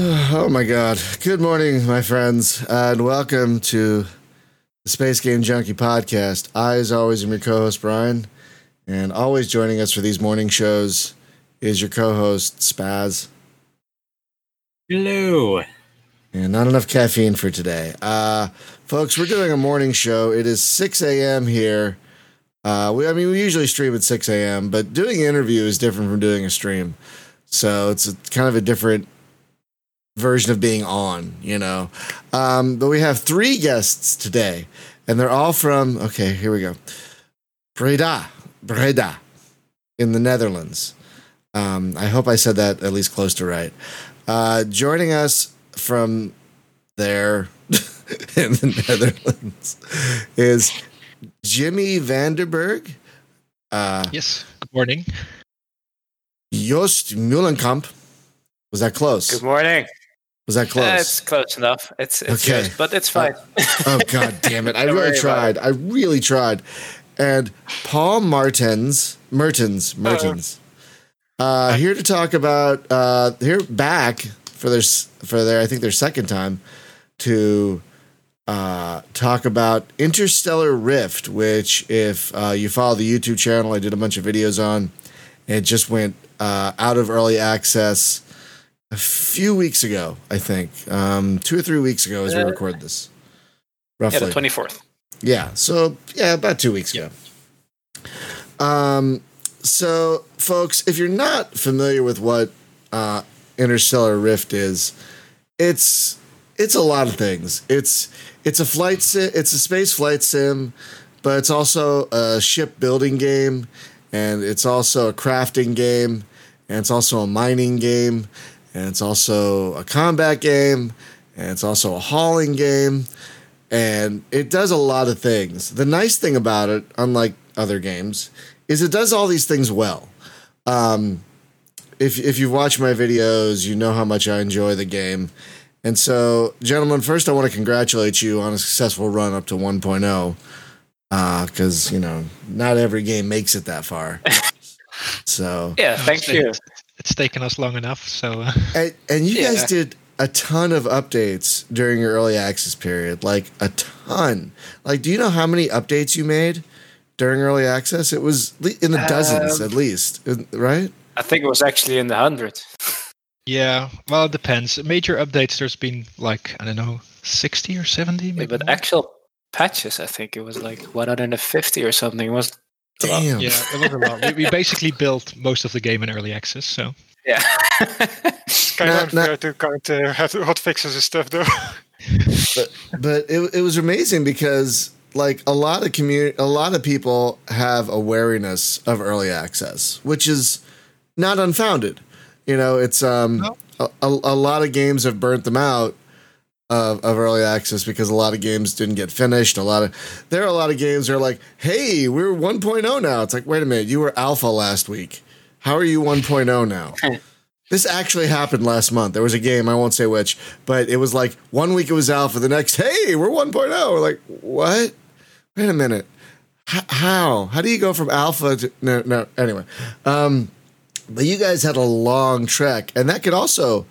Oh my god. Good morning, my friends, and welcome to the Space Game Junkie podcast. I, as always, am your co host, Brian, and always joining us for these morning shows is your co host, Spaz. Hello. And not enough caffeine for today. Uh, folks, we're doing a morning show. It is 6 a.m. here. Uh, we, I mean, we usually stream at 6 a.m., but doing an interview is different from doing a stream. So it's a, kind of a different version of being on, you know. Um, but we have three guests today, and they're all from, okay, here we go Breda, Breda in the Netherlands. Um, I hope I said that at least close to right. Uh, joining us from there in the Netherlands is Jimmy van den Bergh. Uh, yes, good morning. Joost Meulenkamp. Was that close? Good morning. Was that close? Uh, it's close enough. It's, it's okay, but it's fine. Uh, oh god damn it! I really tried. I really tried. And Paul Martens, Mertens, Mertens, uh, uh, here to talk about uh, here back for their for their I think their second time to uh, talk about Interstellar Rift, which if uh, you follow the YouTube channel, I did a bunch of videos on. It just went uh, out of early access a few weeks ago, I think, um, two or three weeks ago as we record this. Roughly. Yeah, the twenty fourth. Yeah, so yeah, about two weeks ago. Um, so folks, if you're not familiar with what uh, Interstellar Rift is, it's it's a lot of things. It's it's a flight sim, it's a space flight sim, but it's also a ship building game, and it's also a crafting game, and it's also a mining game, and it's also a combat game, and it's also a hauling game, and it does a lot of things. The nice thing about it, unlike other games, is it does all these things well. Um, if if you've watched my videos, you know how much I enjoy the game. And so, gentlemen, first I want to congratulate you on a successful run up to 1.0 because uh, you know not every game makes it that far. so yeah, thank you it's taken us long enough. So, uh. and, and, you yeah. guys did a ton of updates during your early access period, like a ton. Like, do you know how many updates you made during early access? It was in the dozens um, at least, right? I think it was actually in the hundreds. Yeah, well, it depends. Major updates, there's been like I don't know, sixty or seventy, maybe. Yeah, but more. actual patches, I think it was like 150 or something. It was Damn. Yeah, it was a lot. we, we, basically built most of the game in early access, so. Yeah. it's kind of unfair to kind of have hot fixes and stuff, though. but but it, it was amazing because like a lot of community, a lot of people have a wariness of early access, which is not unfounded. You know, it's um no. a, a, a lot of games have burnt them out of, of early access because a lot of games didn't get finished. A lot of there are a lot of games that are like, hey, we're 1.0 now. It's like, wait a minute, you were alpha last week. How are you 1.0 now? this actually happened last month. There was a game, I won't say which, but it was like one week it was alpha, the next, hey, we're 1.0. We're like, what? Wait a minute. H- how? How do you go from alpha to no no anyway. Um but you guys had a long trek and that could also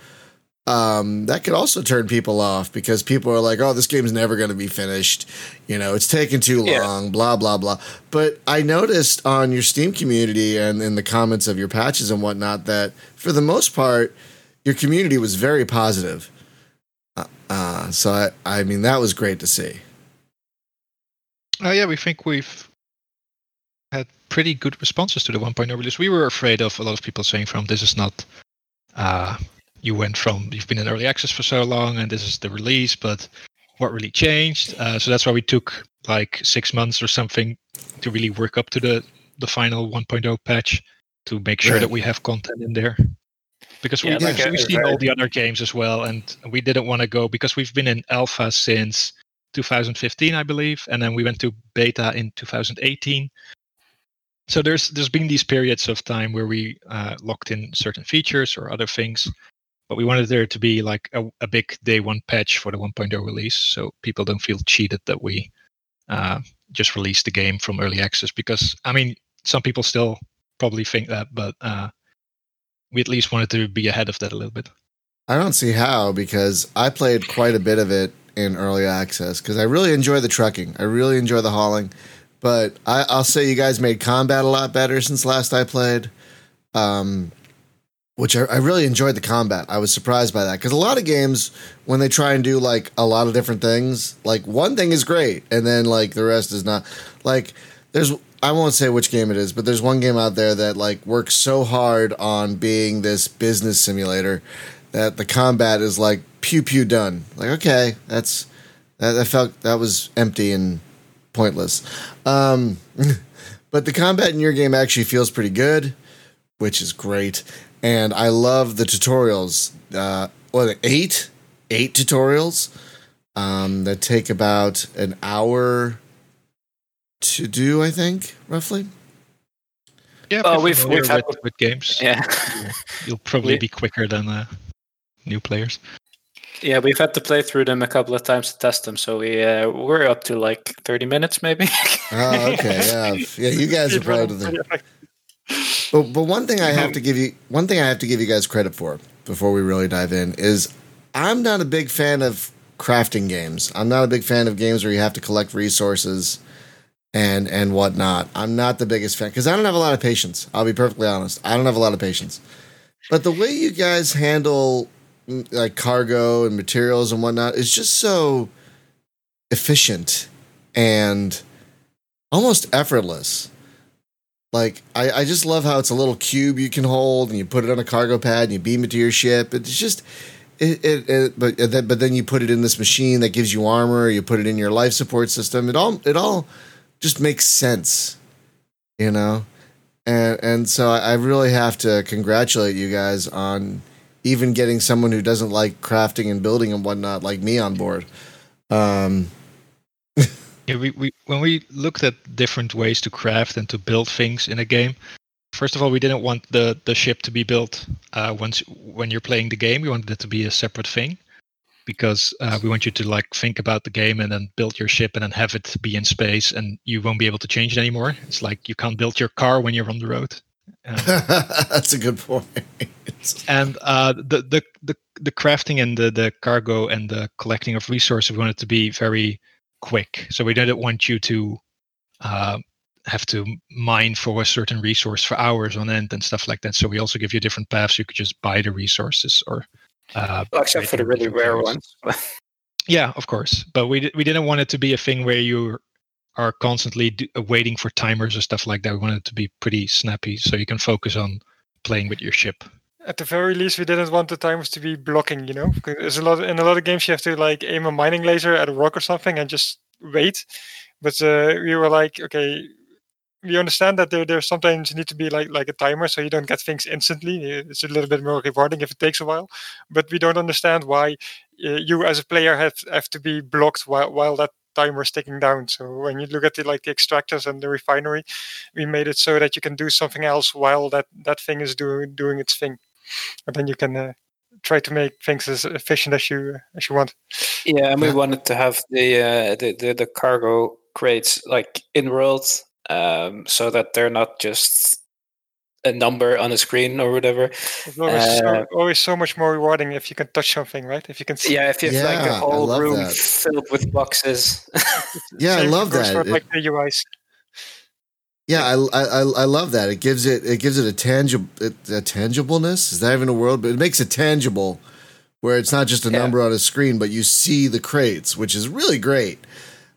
um, that could also turn people off because people are like, "Oh, this game's never going to be finished." You know, it's taking too long. Yeah. Blah blah blah. But I noticed on your Steam community and in the comments of your patches and whatnot that for the most part, your community was very positive. Uh, uh, so I, I mean, that was great to see. Oh yeah, we think we've had pretty good responses to the 1.0 release. We were afraid of a lot of people saying from this is not uh, you went from you've been in early access for so long and this is the release but what really changed? Uh, so that's why we took like six months or something to really work up to the the final 1.0 patch to make sure that we have content in there. Because we, yeah, we've seen all the other games as well and we didn't want to go because we've been in alpha since 2015 i believe and then we went to beta in 2018 so there's there's been these periods of time where we uh, locked in certain features or other things but we wanted there to be like a, a big day one patch for the 1.0 release so people don't feel cheated that we uh, just released the game from early access because i mean some people still probably think that but uh, we at least wanted to be ahead of that a little bit I don't see how because I played quite a bit of it in early access because I really enjoy the trucking. I really enjoy the hauling. But I, will say you guys made combat a lot better since last I played. Um, which I, I, really enjoyed the combat. I was surprised by that because a lot of games when they try and do like a lot of different things, like one thing is great and then like the rest is not. Like there's I won't say which game it is, but there's one game out there that like works so hard on being this business simulator that the combat is like pew pew done. Like okay, that's that, that felt that was empty and pointless. Um, but the combat in your game actually feels pretty good, which is great. And I love the tutorials. Uh, what eight eight tutorials um, that take about an hour to do. I think roughly. Yeah, oh, we've, we've had with, with, games. Yeah, you'll probably be quicker than uh, new players. Yeah, we've had to play through them a couple of times to test them, so we uh, we're up to like thirty minutes maybe. oh, okay, yeah, yeah. You guys are proud of them. But but one thing I have um, to give you one thing I have to give you guys credit for before we really dive in is I'm not a big fan of crafting games. I'm not a big fan of games where you have to collect resources and and whatnot. I'm not the biggest fan because I don't have a lot of patience. I'll be perfectly honest. I don't have a lot of patience. But the way you guys handle mm, like cargo and materials and whatnot is just so efficient and almost effortless. Like I, I just love how it's a little cube you can hold and you put it on a cargo pad and you beam it to your ship. It's just it, it, it but then but then you put it in this machine that gives you armor. You put it in your life support system. It all it all just makes sense, you know. And and so I really have to congratulate you guys on even getting someone who doesn't like crafting and building and whatnot like me on board. Um, yeah, we, we when we looked at different ways to craft and to build things in a game. First of all, we didn't want the, the ship to be built uh, once when you're playing the game. We wanted it to be a separate thing because uh, we want you to like think about the game and then build your ship and then have it be in space and you won't be able to change it anymore. It's like you can't build your car when you're on the road. That's a good point. and uh, the, the the the crafting and the the cargo and the collecting of resources we wanted to be very quick. So we didn't want you to uh, have to mine for a certain resource for hours on end and stuff like that. So we also give you different paths. You could just buy the resources or uh, well, except for the really rare ones. yeah, of course. But we we didn't want it to be a thing where you are constantly do, uh, waiting for timers or stuff like that. We want it to be pretty snappy, so you can focus on playing with your ship. At the very least, we didn't want the timers to be blocking. You know, there's a lot in a lot of games you have to like aim a mining laser at a rock or something and just wait. But uh, we were like, okay, we understand that there there sometimes you need to be like like a timer so you don't get things instantly. It's a little bit more rewarding if it takes a while, but we don't understand why uh, you as a player have have to be blocked while while that timer is ticking down. So when you look at the like the extractors and the refinery, we made it so that you can do something else while that that thing is doing doing its thing, and then you can. Uh, try to make things as efficient as you as you want. Yeah, and we wanted to have the uh, the, the, the cargo crates like in world, um, so that they're not just a number on a screen or whatever. It's always, uh, so, always so much more rewarding if you can touch something, right? If you can see. Yeah, if you have yeah, like a whole room that. filled with boxes. yeah, I love that. For, like the UIs. Yeah, I, I I love that. It gives it it gives it a tangible a tangibleness. Is that even a word? But it makes it tangible, where it's not just a yeah. number on a screen, but you see the crates, which is really great.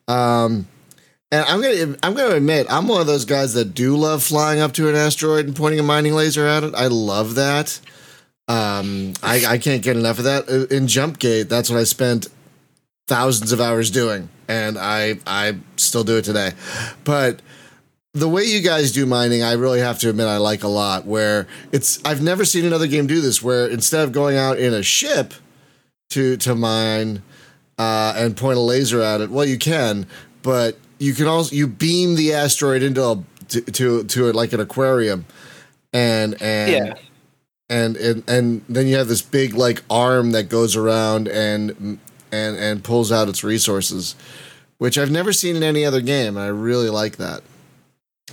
Um, and I'm gonna I'm gonna admit I'm one of those guys that do love flying up to an asteroid and pointing a mining laser at it. I love that. Um, I, I can't get enough of that. Uh, in Jumpgate, that's what I spent thousands of hours doing, and I I still do it today. But the way you guys do mining, I really have to admit I like a lot. Where it's I've never seen another game do this. Where instead of going out in a ship to to mine uh, and point a laser at it, well, you can, but you can also you beam the asteroid into a, to, to to it like an aquarium, and and yeah. And, and and then you have this big like arm that goes around and and and pulls out its resources, which I've never seen in any other game. I really like that.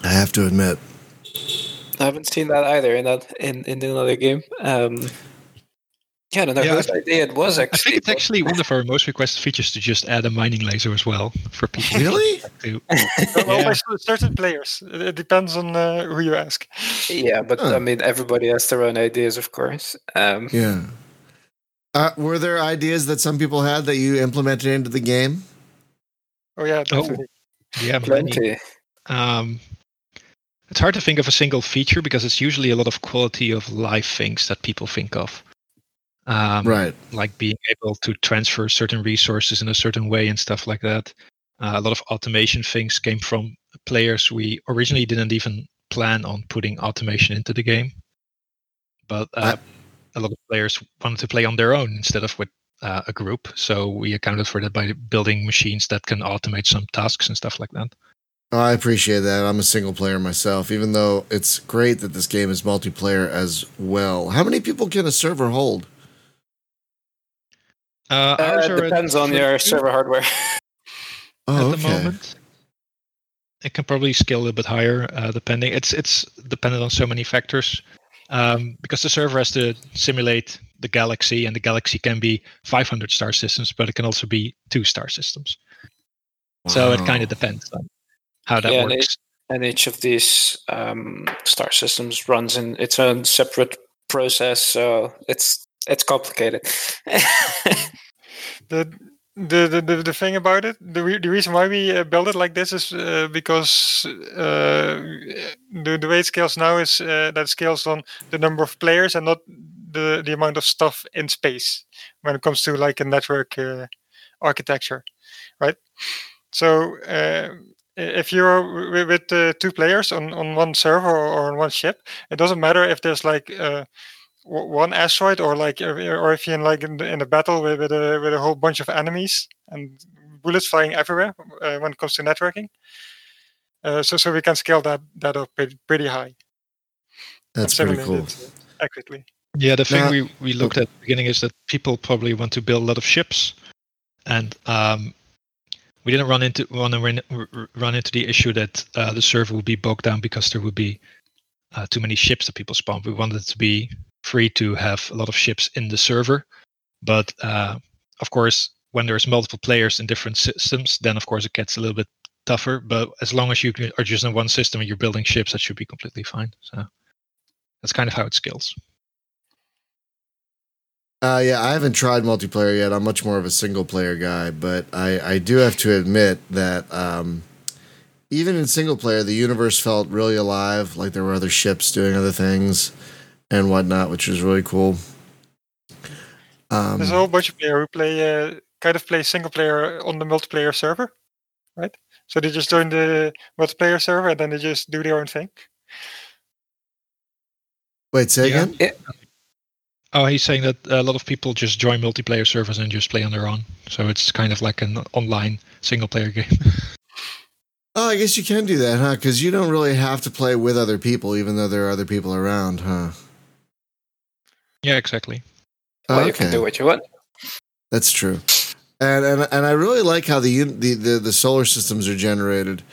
I have to admit. I haven't seen that either in that in, in another game. Um, Yeah, I don't know Yeah, whose idea it was I actually. think it's actually one of our most requested features to just add a mining laser as well for people. Really? To, Yeah. by cer- certain players. It, it depends on uh, who you ask. Yeah, but Huh. I mean, everybody has their own ideas, of course. Um, Yeah. Uh, were there ideas that some people had that you implemented into the game? Oh yeah, Oh. definitely. yeah, many. plenty. Um, it's hard to think of a single feature because it's usually a lot of quality of life things that people think of. Um, right. like being able to transfer certain resources in a certain way and stuff like that. Uh, a lot of automation things came from players we originally didn't even plan on putting automation into the game, but uh, a lot of players wanted to play on their own instead of with uh, a group. So we accounted for that by building machines that can automate some tasks and stuff like that. Oh, I appreciate that. I'm a single player myself, even though it's great that this game is multiplayer as well. How many people can a server hold? Uh, Uh, ours it depends on your server hardware. Oh, at the moment. It can probably scale a little bit higher, uh, depending. It's it's dependent on so many factors, um, because the server has to simulate the galaxy, and the galaxy can be 500 star systems, but it can also be two star systems. Wow. So it kind of depends on how that Yeah, and works. and each of these um, star systems runs in its own separate process, so it's it's complicated. The the the, the, the thing about it, the, re- the reason why we uh, build it like this is uh, because uh, the the way it scales now is uh, that it scales on the number of players and not the the amount of stuff in space when it comes to like a network uh, architecture, right? So uh, i- if you're with uh, two players on on one server or, or on one ship, it doesn't matter if there's like uh, one asteroid or like or or if you're in like in, the, in a battle with, with a with a whole bunch of enemies and bullets flying everywhere uh, when it comes to networking. Uh, so so we can scale that that up pretty, pretty high. That's and pretty cool. it, accurately. Yeah, the thing Now- we, we looked at at the beginning is that people probably want to build a lot of ships, and um, we didn't run into run, run into the issue that uh, the server would be bogged down because there would be uh, too many ships that people spawn. We wanted to be free to have a lot of ships in the server, but uh, of course, when there's multiple players in different systems, then of course it gets a little bit tougher. But as long as you are just in one system and you're building ships, that should be completely fine. So that's kind of how it scales. Uh, yeah, I haven't tried multiplayer yet. I'm much more of a single player guy, but I, I do have to admit that um, even in single player, the universe felt really alive. Like there were other ships doing other things and whatnot, which was really cool. Um, There's a whole bunch of players who play uh, kind of play single player on the multiplayer server, right? So they just join the multiplayer server and then they just do their own thing. wait, say Yeah. again? Oh, he's saying that a lot of people just join multiplayer servers and just play on their own. So it's kind of like an online single player game. Oh, I guess you can do that, huh? Because you don't really have to play with other people, even though there are other people around, huh? yeah, exactly. well, you can do what you want. That's true, and and and I really like how the the the, the solar systems are generated,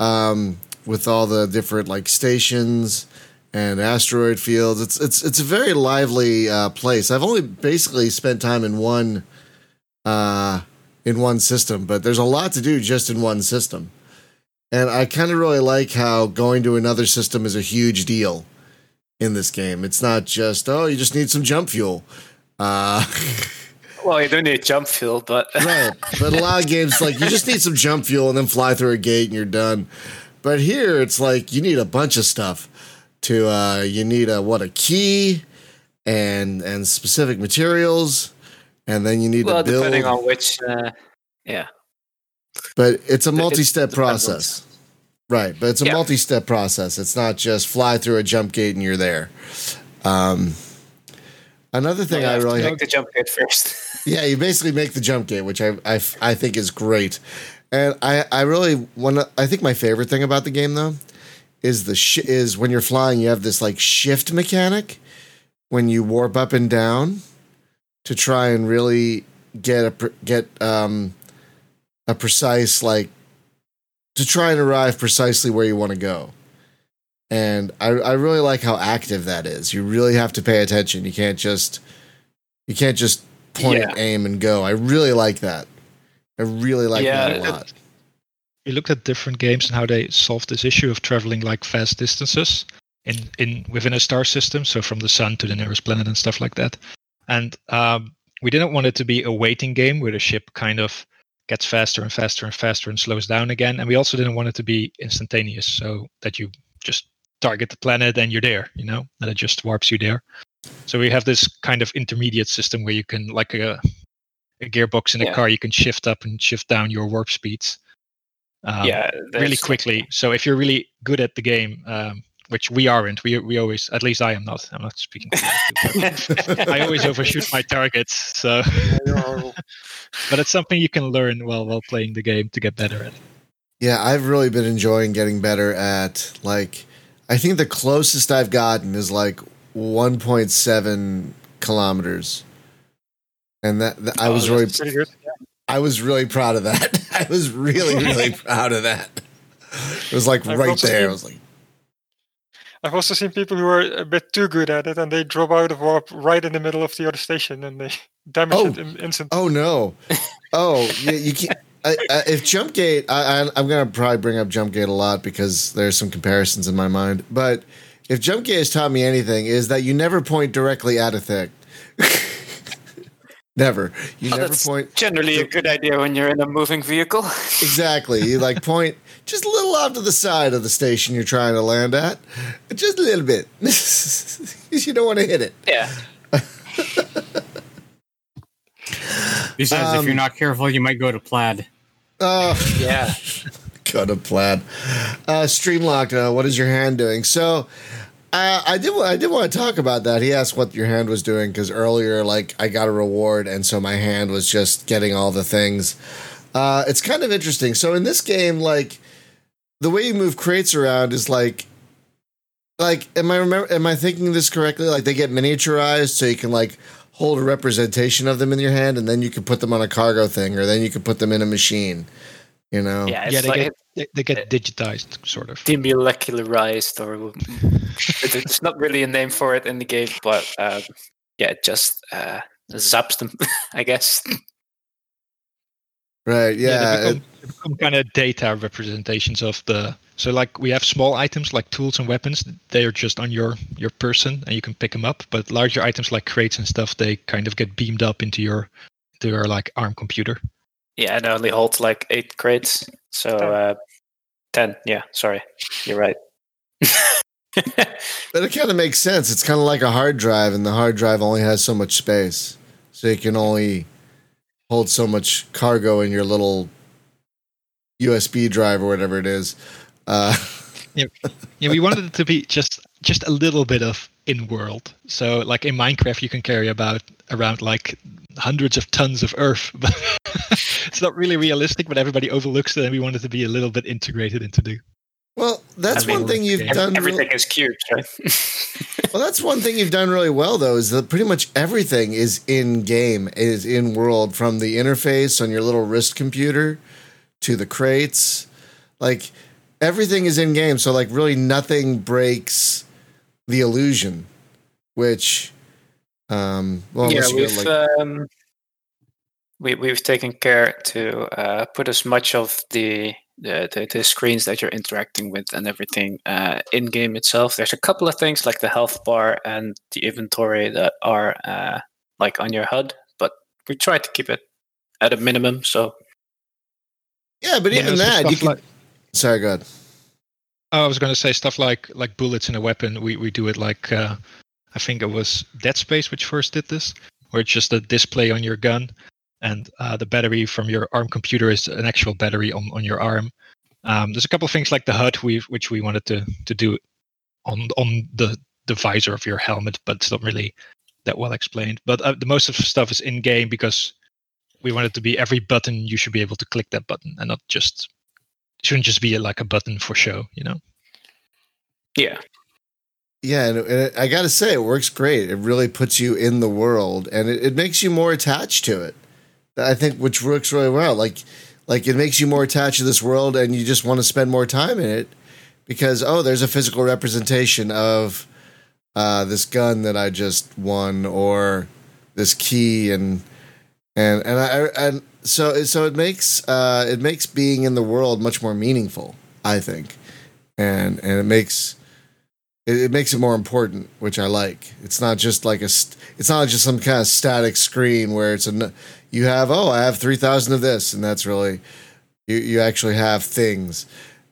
um, with all the different like stations and asteroid fields. It's it's it's a very lively uh, place. I've only basically spent time in one, uh, in one system, but there's a lot to do just in one system, and I kind of really like how going to another system is a huge deal in this game. It's not just oh you just need some jump fuel. Uh, Well, you don't need jump fuel, but right. But a lot of games, like you just need some jump fuel and then fly through a gate and you're done. But here, it's like you need a bunch of stuff. To uh, you need a what a key and and specific materials, and then you need well, to build. depending on which, uh, yeah, but it's a multi-step on- process, right? But it's a Yeah. multi-step process. It's not just fly through a jump gate and you're there. Um, another thing Well, I really make the jump gate first. Yeah, you basically make the jump gate, which I, I, I think is great. And I, I really want to, I think my favorite thing about the game though is the sh- is when you're flying, you have this like shift mechanic when you warp up and down to try and really get a pre- get um a precise like to try and arrive precisely where you want to go. And I, I really like how active that is. You really have to pay attention. You can't just You can't just point, Yeah. aim, and go. I really like that. I really like Yeah, that a lot. We looked at different games and how they solved this issue of traveling like fast distances in in within a star system so from the sun to the nearest planet and stuff like that. And um, we didn't want it to be a waiting game where the ship kind of gets faster and faster and faster and slows down again. And we also didn't want it to be instantaneous so that you just target the planet and you're there you know and it just warps you there. So we have this kind of intermediate system where you can like a a gearbox in a Yeah. car you can shift up and shift down your warp speeds um, yeah, really quickly. So if you're really good at the game, um, which we aren't, we we always, at least I am not. I'm not speaking. For you, I always overshoot my targets. So, but it's something you can learn while while playing the game to get better at. Yeah, I've really been enjoying getting better at like I think the closest I've gotten is like 1.7 kilometers. And that, that I Oh, was that's really Pretty good. I was really proud of that. I was really really proud of that. It was like I've right there. I was like I've also seen people who are a bit too good at it and they drop out of warp right in the middle of the other station and they damage Oh. it in, instantly. Oh no! Oh, you, you can't. I, I, if Jumpgate, I, I, I'm gonna probably bring up Jumpgate a lot because there's some comparisons in my mind. But if Jumpgate has taught me anything, is that you never point directly at a thing. Never. You Oh, never that's point generally a good idea when you're in a moving vehicle. exactly. You like point just a little off to the side of the station you're trying to land at, just a little bit. 'Cause you don't want to hit it. yeah, Besides, if Um, you're not careful, you might go to plaid. Oh, yeah. Got a plaid. Uh, Streamlock, uh, what is your hand doing? So, uh, I did. I did want to talk about that. He asked what your hand was doing because earlier, like, I got a reward, and so my hand was just getting all the things. Uh, it's kind of interesting. So in this game, like, the way you move crates around is like, like, am I remember? Am I thinking this correctly? Like, they get miniaturized, so you can like hold a representation of them in your hand, and then you can put them on a cargo thing, or then you can put them in a machine. You know? Yeah, it's yeah, they like get they, they get digitized, sort of. demolecularized, or it's not really a name for it in the game, but um, yeah, it just uh, zaps them, I guess. Right. Yeah. they it- become, they become kind of data representations of the. So like we have small items like tools and weapons. They are just on your your person, and you can pick them up. But larger items like crates and stuff, they kind of get beamed up into your into your like ARM computer. Yeah, and it only holds like eight crates, so uh, ten. Yeah, sorry, you're right. But it kind of makes sense. It's kind of like a hard drive, and the hard drive only has so much space, so you can only hold so much cargo in your little USB drive or whatever it is. Uh, Yeah, we wanted it to be just just a little bit of in world. So like in Minecraft, you can carry about around like hundreds of tons of earth, but it's not really realistic. But everybody overlooks it, and we wanted to be a little bit integrated into the. well, that's I mean, one thing you've every- done. real- Everything is cubes, right? well, that's one thing you've done really well, though, is that pretty much everything is in game, is in world, from the interface on your little wrist computer to the crates. Like everything is in game, so like really nothing breaks the illusion. Which, um, well, yeah, we've go, like, um, we we've taken care to uh, put as much of the, the the the screens that you're interacting with and everything uh, in game itself. There's a couple of things like the health bar and the inventory that are uh, like on your HUD, but we try to keep it at a minimum. So yeah, but even so that, you can. like- sorry, go ahead. Oh, I was going to say stuff like like bullets in a weapon. We we do it like uh, I think it was Dead Space which first did this, where it's just a display on your gun, and uh, the battery from your ARM computer is an actual battery on on your arm. Um, there's a couple of things like the HUD we which we wanted to to do on on the the visor of your helmet, but it's not really that well explained. But uh, the most of the stuff is in game because we want it to be every button you should be able to click that button and not just shouldn't just be like a button for show, you know. yeah, Yeah, and, and I got to say, it works great. It really puts you in the world, and it, it makes you more attached to it. I think, which works really well. Like, like it makes you more attached to this world, and you just want to spend more time in it because oh, there's a physical representation of uh, this gun that I just won, or this key and and and I and so so it makes uh, it makes being in the world much more meaningful. I think, and and it makes it, it makes it more important, which I like. It's not just like a st- it's not just some kind of static screen where it's a you have oh I have three thousand of this and that's really you you actually have things.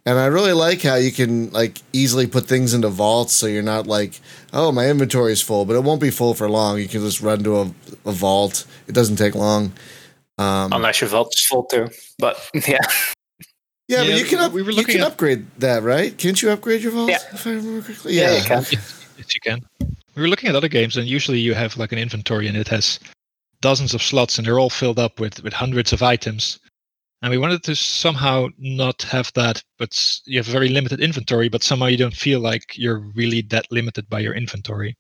And I really like how you can like easily put things into vaults, so you're not like, oh, my inventory is full, but it won't be full for long. You can just run to a, a vault. It doesn't take long. Um, Unless your vault is full too. But yeah. Yeah, but you can up, we were looking you can at- upgrade that, right? Can't you upgrade your vault? Yeah. If I remember correctly. Yeah, Yeah. you can. Yes, you can. We were looking at other games, and usually you have like an inventory, and it has dozens of slots, and they're all filled up with with hundreds of items. And we wanted to somehow not have that, but you have a very limited inventory, but somehow you don't feel like you're really that limited by your inventory.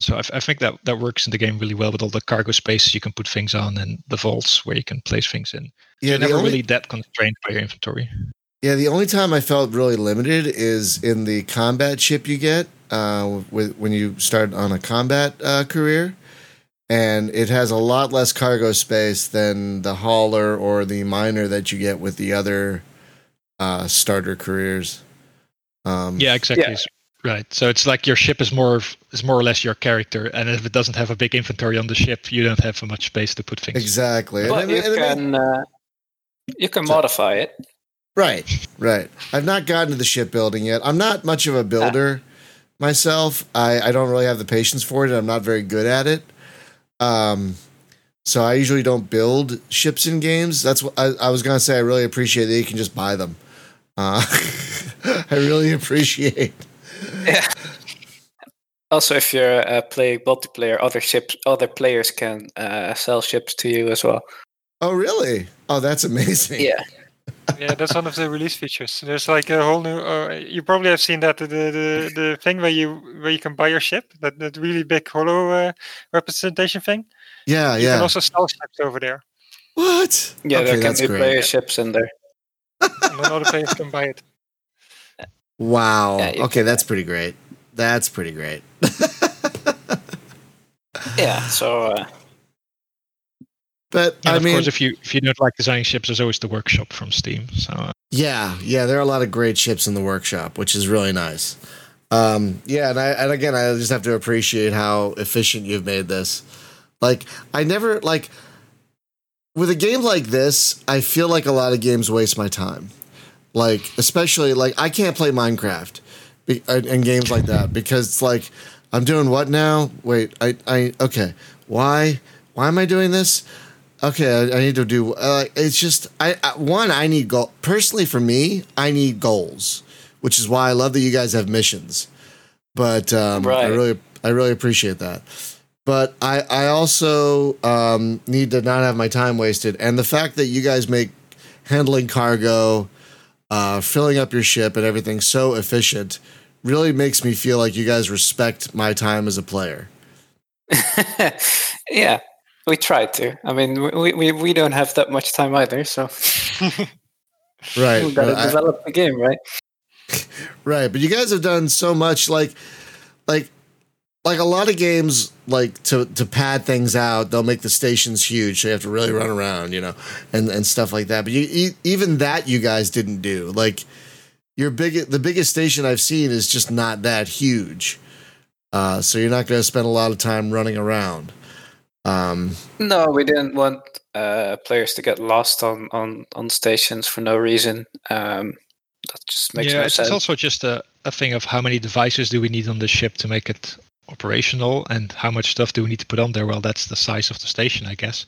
So I think that that works in the game really well with all the cargo spaces you can put things on and the vaults where you can place things in. Yeah, You're never only, really that constrained by your inventory. yeah, the only time I felt really limited is in the combat ship you get uh, with when you start on a combat uh, career, and it has a lot less cargo space than the hauler or the miner that you get with the other uh, starter careers. Um, Yeah, exactly. Yeah. S- Right. So it's like your ship is more of, is more or less your character, and if it doesn't have a big inventory on the ship, you don't have much space to put things. exactly. But it- you and it- can uh, you can modify it. Right, right. I've not gotten to the shipbuilding yet. I'm not much of a builder myself. I, I don't really have the patience for it, and I'm not very good at it. Um, so I usually don't build ships in games. That's what I, I was gonna say. I really appreciate that you can just buy them. Uh, I really appreciate. Yeah. Also, if you're uh, playing multiplayer, other ships, other players can uh, sell ships to you as well. Oh, really? Oh, that's amazing. Yeah. yeah, that's one of the release features. There's like a whole new. Uh, you probably have seen that the, the the thing where you where you can buy your ship. That that really big hollow uh, representation thing. yeah, yeah. You can also sell ships over there, What? Yeah, okay, there can that's be great. player ships in there. and then other players can buy it. Wow. Yeah, okay, that's pretty great. That's pretty great. Yeah. So uh, But And I of mean, course, if you if you don't like designing ships, there's always the workshop from Steam. So uh, Yeah, yeah, there are a lot of great ships in the workshop, which is really nice. Um, yeah, and I and again, I just have to appreciate how efficient you've made this. Like, I never like with a game like this. I feel like a lot of games waste my time. Like, especially like I can't play Minecraft be- and, games like that because it's like I'm doing what now? Wait, I I okay. Why why am I doing this? Okay, I, I need to do. Uh, it's just I, I one. I need goal personally for me. I need goals, which is why I love that you guys have missions. But um, I really, I really appreciate that. But I, I also um, need to not have my time wasted, and the fact that you guys make handling cargo, uh, filling up your ship, and everything so efficient really makes me feel like you guys respect my time as a player. yeah, we try to. I mean, we, we we don't have that much time either, so Right. we gotta but I- develop the game, right? Right, but you guys have done so much like like like a lot of games like to to pad things out, they'll make the stations huge, so you have to really run around, you know, and and stuff like that. But you e- even that you guys didn't do. Like your big the biggest station I've seen is just not that huge. Uh, so you're not going to spend a lot of time running around. Um, No, we didn't want uh, players to get lost on, on, on stations for no reason. Um, that just makes yeah, no it's, sense. it's also just a, a thing of how many devices do we need on the ship to make it operational, and how much stuff do we need to put on there? Well, that's the size of the station, I guess.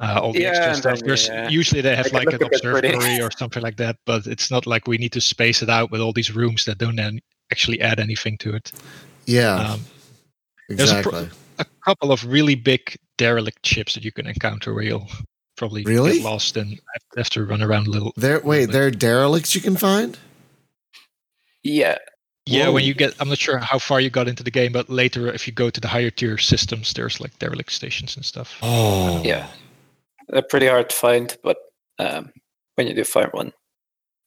Uh, all the Yeah, extra stuff. then, yeah. usually they have like an look a bit pretty. observatory or something like that, but it's not like we need to space it out with all these rooms that don't then actually add anything to it. yeah, Um, there's a pro- exactly. a couple of really big derelict ships that you can encounter where you'll probably Really? get lost and have- have to run around a little. there, wait, bit. there are derelicts you can find. yeah, Yeah, Whoa. when you get, I'm not sure how far you got into the game, but later, if you go to the higher tier systems, there's like derelict stations and stuff. Oh, yeah. They're pretty hard to find, but um, when you do find one,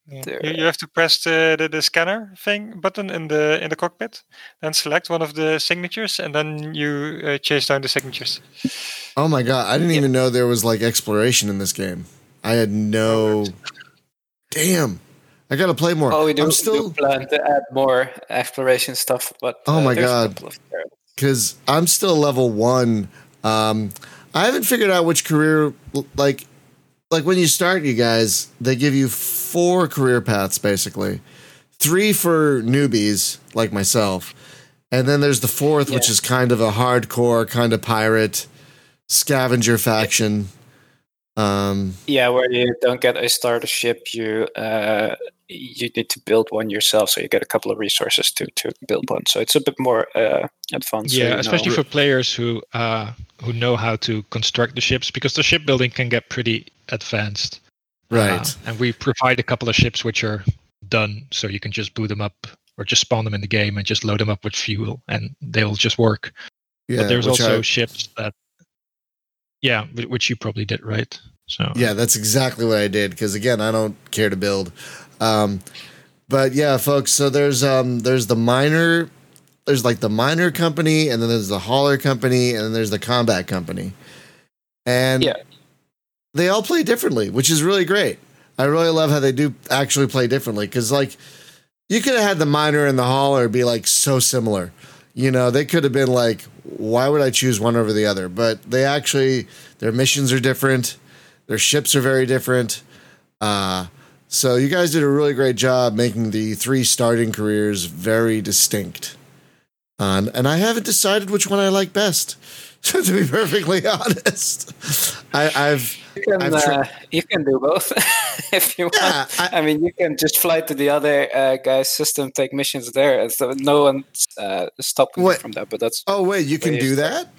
Yeah. You, you have to press the, the, the scanner thing button in the in the cockpit, then select one of the signatures, and then you uh, chase down the signatures. Oh my god, I didn't even know there was like exploration in this game. I had no. Damn, I gotta play more. Oh, we do, I'm do still plan to add more exploration stuff, but Oh uh, my God. couple of there. because I'm still level one. Um, I haven't figured out which career like like when you start, you guys they give you four career paths basically, three for newbies like myself, and then there's the fourth, which is kind of a hardcore kind of pirate scavenger faction. Um, Yeah, where you don't get a starter ship, you uh, you need to build one yourself. So you get a couple of resources to to build one. So it's a bit more uh, advanced. yeah, you especially know- for players who uh, who know how to construct the ships, because the shipbuilding can get pretty advanced. right. Uh, and we provide a couple of ships which are done, so you can just boot them up or just spawn them in the game and just load them up with fuel, and they'll just work. yeah, but there's also I- ships that, yeah, which you probably did, right? So Yeah, that's exactly what I did because again, I don't care to build. Um, but yeah, folks. So there's um there's the miner, there's like the miner company, and then there's the hauler company, and then there's the combat company, and Yeah. they all play differently, which is really great. I really love how they do actually play differently because like you could have had the miner and the hauler be like so similar. You know, they could have been like, why would I choose one over the other? But they actually, their missions are different. Their ships are very different. Uh, so you guys did a really great job making the three starting careers very distinct. Uh, and I haven't decided which one I like best. to be perfectly honest, I, I've You can, I've tri- uh, you can do both if you Yeah, want. I- I, mean, you can just fly to the other uh, guy's system, take missions there, and so no one's uh, stopping you from that. But that's Oh wait, you can do that?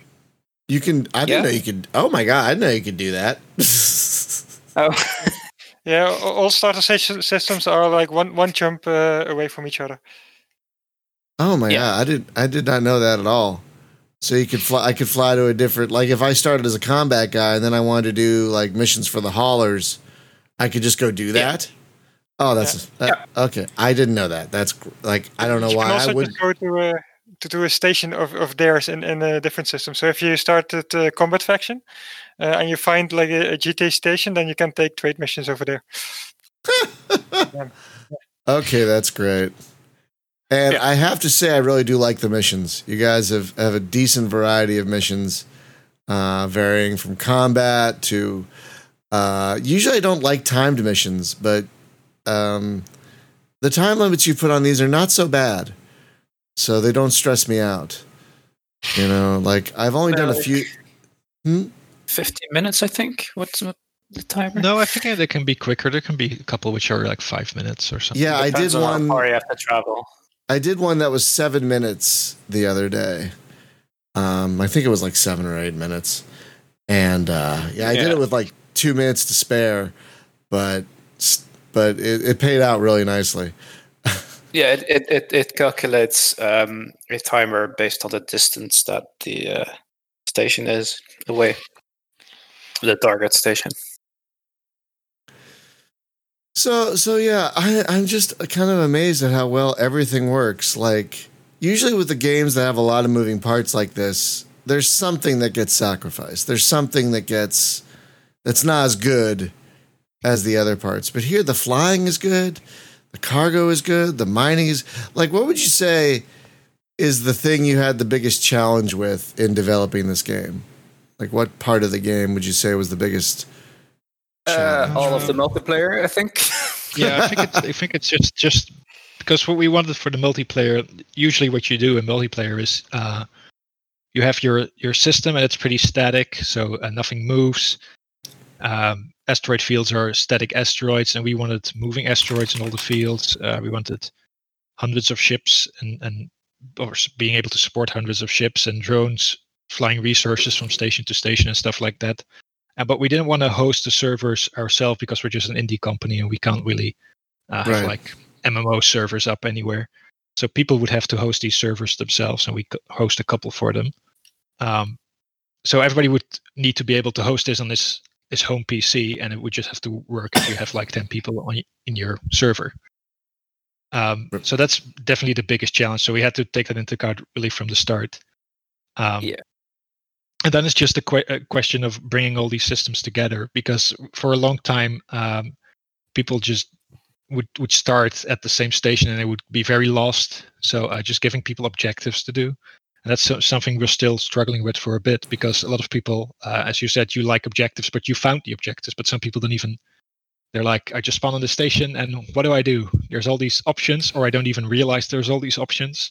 You can I didn't Yeah. know you could Oh my god, I didn't know you could do that. oh, Yeah, all starter sys- systems are like one one jump uh, away from each other. oh my Yeah. god, I did I did not know that at all. So you could fly I could fly to a different like if I started as a combat guy and then I wanted to do like missions for the haulers, I could just go do that. Oh, that's that- okay. I didn't know that. That's like I don't know you why can also I would. just go to a to do a station of, of theirs in, in a different system. So if you start at uh, combat faction and you find like a, a GTA station, then you can take trade missions over there. Okay, that's great. And Yeah. I have to say, I really do like the missions. You guys have, have a decent variety of missions, uh, varying from combat to. Uh, usually, I don't like timed missions, but um, the time limits you put on these are not so bad, so they don't stress me out. You know, like I've only done a few. Hmm? 15 minutes, I think. What's the the timer? no, I think they can be quicker. There can be a couple which are like five minutes or something. Yeah, I did on one. How far you have to travel. I did one that was seven minutes the other day. Um, I think it was like seven or eight minutes, and uh, yeah, I did it with like two minutes to spare, but but it, it paid out really nicely. Yeah, it, it, it, it calculates um, a timer based on the distance that the uh, station is away. The target station. So so yeah, I, I'm just kind of amazed at how well everything works. Like usually with the games that have a lot of moving parts like this, there's something that gets sacrificed. There's something that gets that's not as good as the other parts. But here the flying is good, the cargo is good, the mining is like what would you say is the thing you had the biggest challenge with in developing this game? Like what part of the game would you say was the biggest Uh, all of the multiplayer, I think. yeah, I think it's, I think it's just just because what we wanted for the multiplayer. Usually, what you do in multiplayer is uh, you have your your system and it's pretty static, so uh, nothing moves. Um, asteroid fields are static asteroids, and we wanted moving asteroids in all the fields. Uh, we wanted hundreds of ships and and or being able to support hundreds of ships and drones flying resources from station to station and stuff like that. Uh, but we didn't want to host the servers ourselves because we're just an indie company and we can't really uh, have like MMO servers up anywhere. So people would have to host these servers themselves, and we host a couple for them. Um, so everybody would need to be able to host this on this is home PC, and it would just have to work if you have like ten people on in your server. Um, so that's definitely the biggest challenge. So we had to take that into account really from the start. Um, Yeah. And then it's just a, a question of bringing all these systems together because for a long time, um, people just would would start at the same station and they would be very lost. So uh, just giving people objectives to do, and that's so- something we're still struggling with for a bit because a lot of people, uh, as you said, you like objectives, but you found the objectives, but some people don't even. They're like, I just spawn on the station, and what do I do? There's all these options, or I don't even realize there's all these options.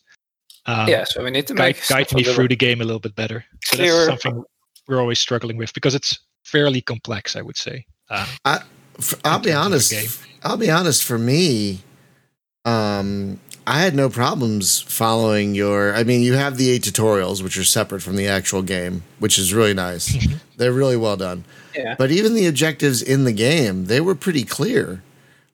Um, yeah, so we need to guide, make guide stuff a me little- through the game a little bit better. So clearer. that's something we're always struggling with because it's fairly complex, I would say. Uh, F- I'll be terms of the honest. game. I'll be honest. For me, um, I had no problems following your. I mean, you have the eight tutorials, which are separate from the actual game, which is really nice. Mm-hmm. They're really well done. Yeah. But even the objectives in the game, they were pretty clear.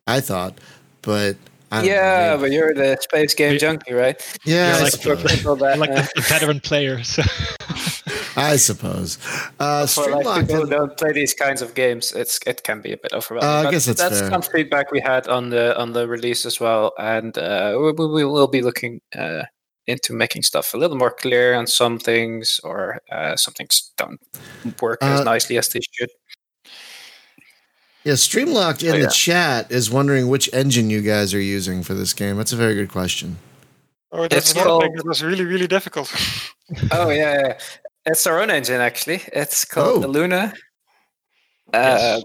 I thought, but I don't Yeah, know, but you're the space game You- junkie, right? yeah, You're I like- For suppose. people that, I'm like uh, the, the veteran player. So I suppose. Uh, for like people who don't play these kinds of games, it's it can be a bit overwhelming. Uh, I But guess that's that's fair. some feedback we had on the on the release as well, and uh, we, we we will be looking uh, into making stuff a little more clear on some things, or uh, some things don't work as Uh, nicely as they should. Yeah, Streamlocked in Oh, the chat is wondering which engine you guys are using for this game. That's a very good question. Oh, that's It's another thing called- that was really, really difficult. Oh yeah, yeah, it's our own engine actually. It's called Oh. the Luna. Uh, Yes.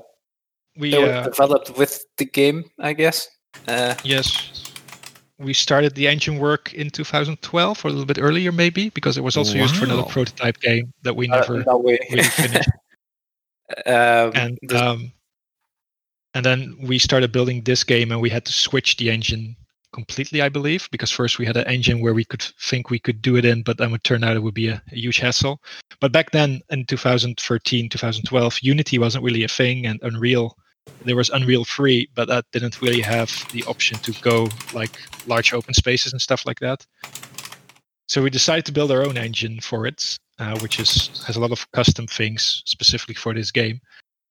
we uh, developed with the game, I guess. Uh, yes, we started the engine work in 2012 or a little bit earlier, maybe because it was also used for another prototype game that we uh, never no, really finished. um, and the- um, and then we started building this game, and we had to switch the engine completely, I believe, because first we had an engine where we could think we could do it in, but then it turned out it would be a, a huge hassle. But back then, in 2013, 2012, Unity wasn't really a thing, and Unreal. There was Unreal Free, but that didn't really have the option to go like large open spaces and stuff like that. So we decided to build our own engine for it, uh, which is has a lot of custom things specifically for this game.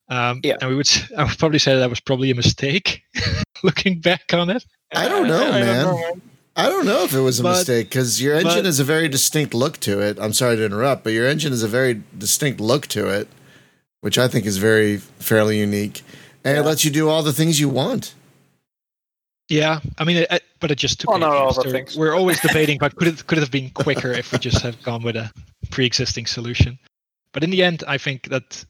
Um, Yeah. And we would, I would probably say that was probably a mistake, looking back on it. I don't know, I man. don't know. I don't know if it was a But- mistake because your engine but- has a very distinct look to it. I'm sorry to interrupt, but your engine has a very distinct look to it, which I think is very fairly unique, and it lets you do all the things you want. Yeah, I mean, it, it- but it just took. Well, not all the things. We're always debating, but could it could it have been quicker if we just had gone with a pre-existing solution? But in the end, I think that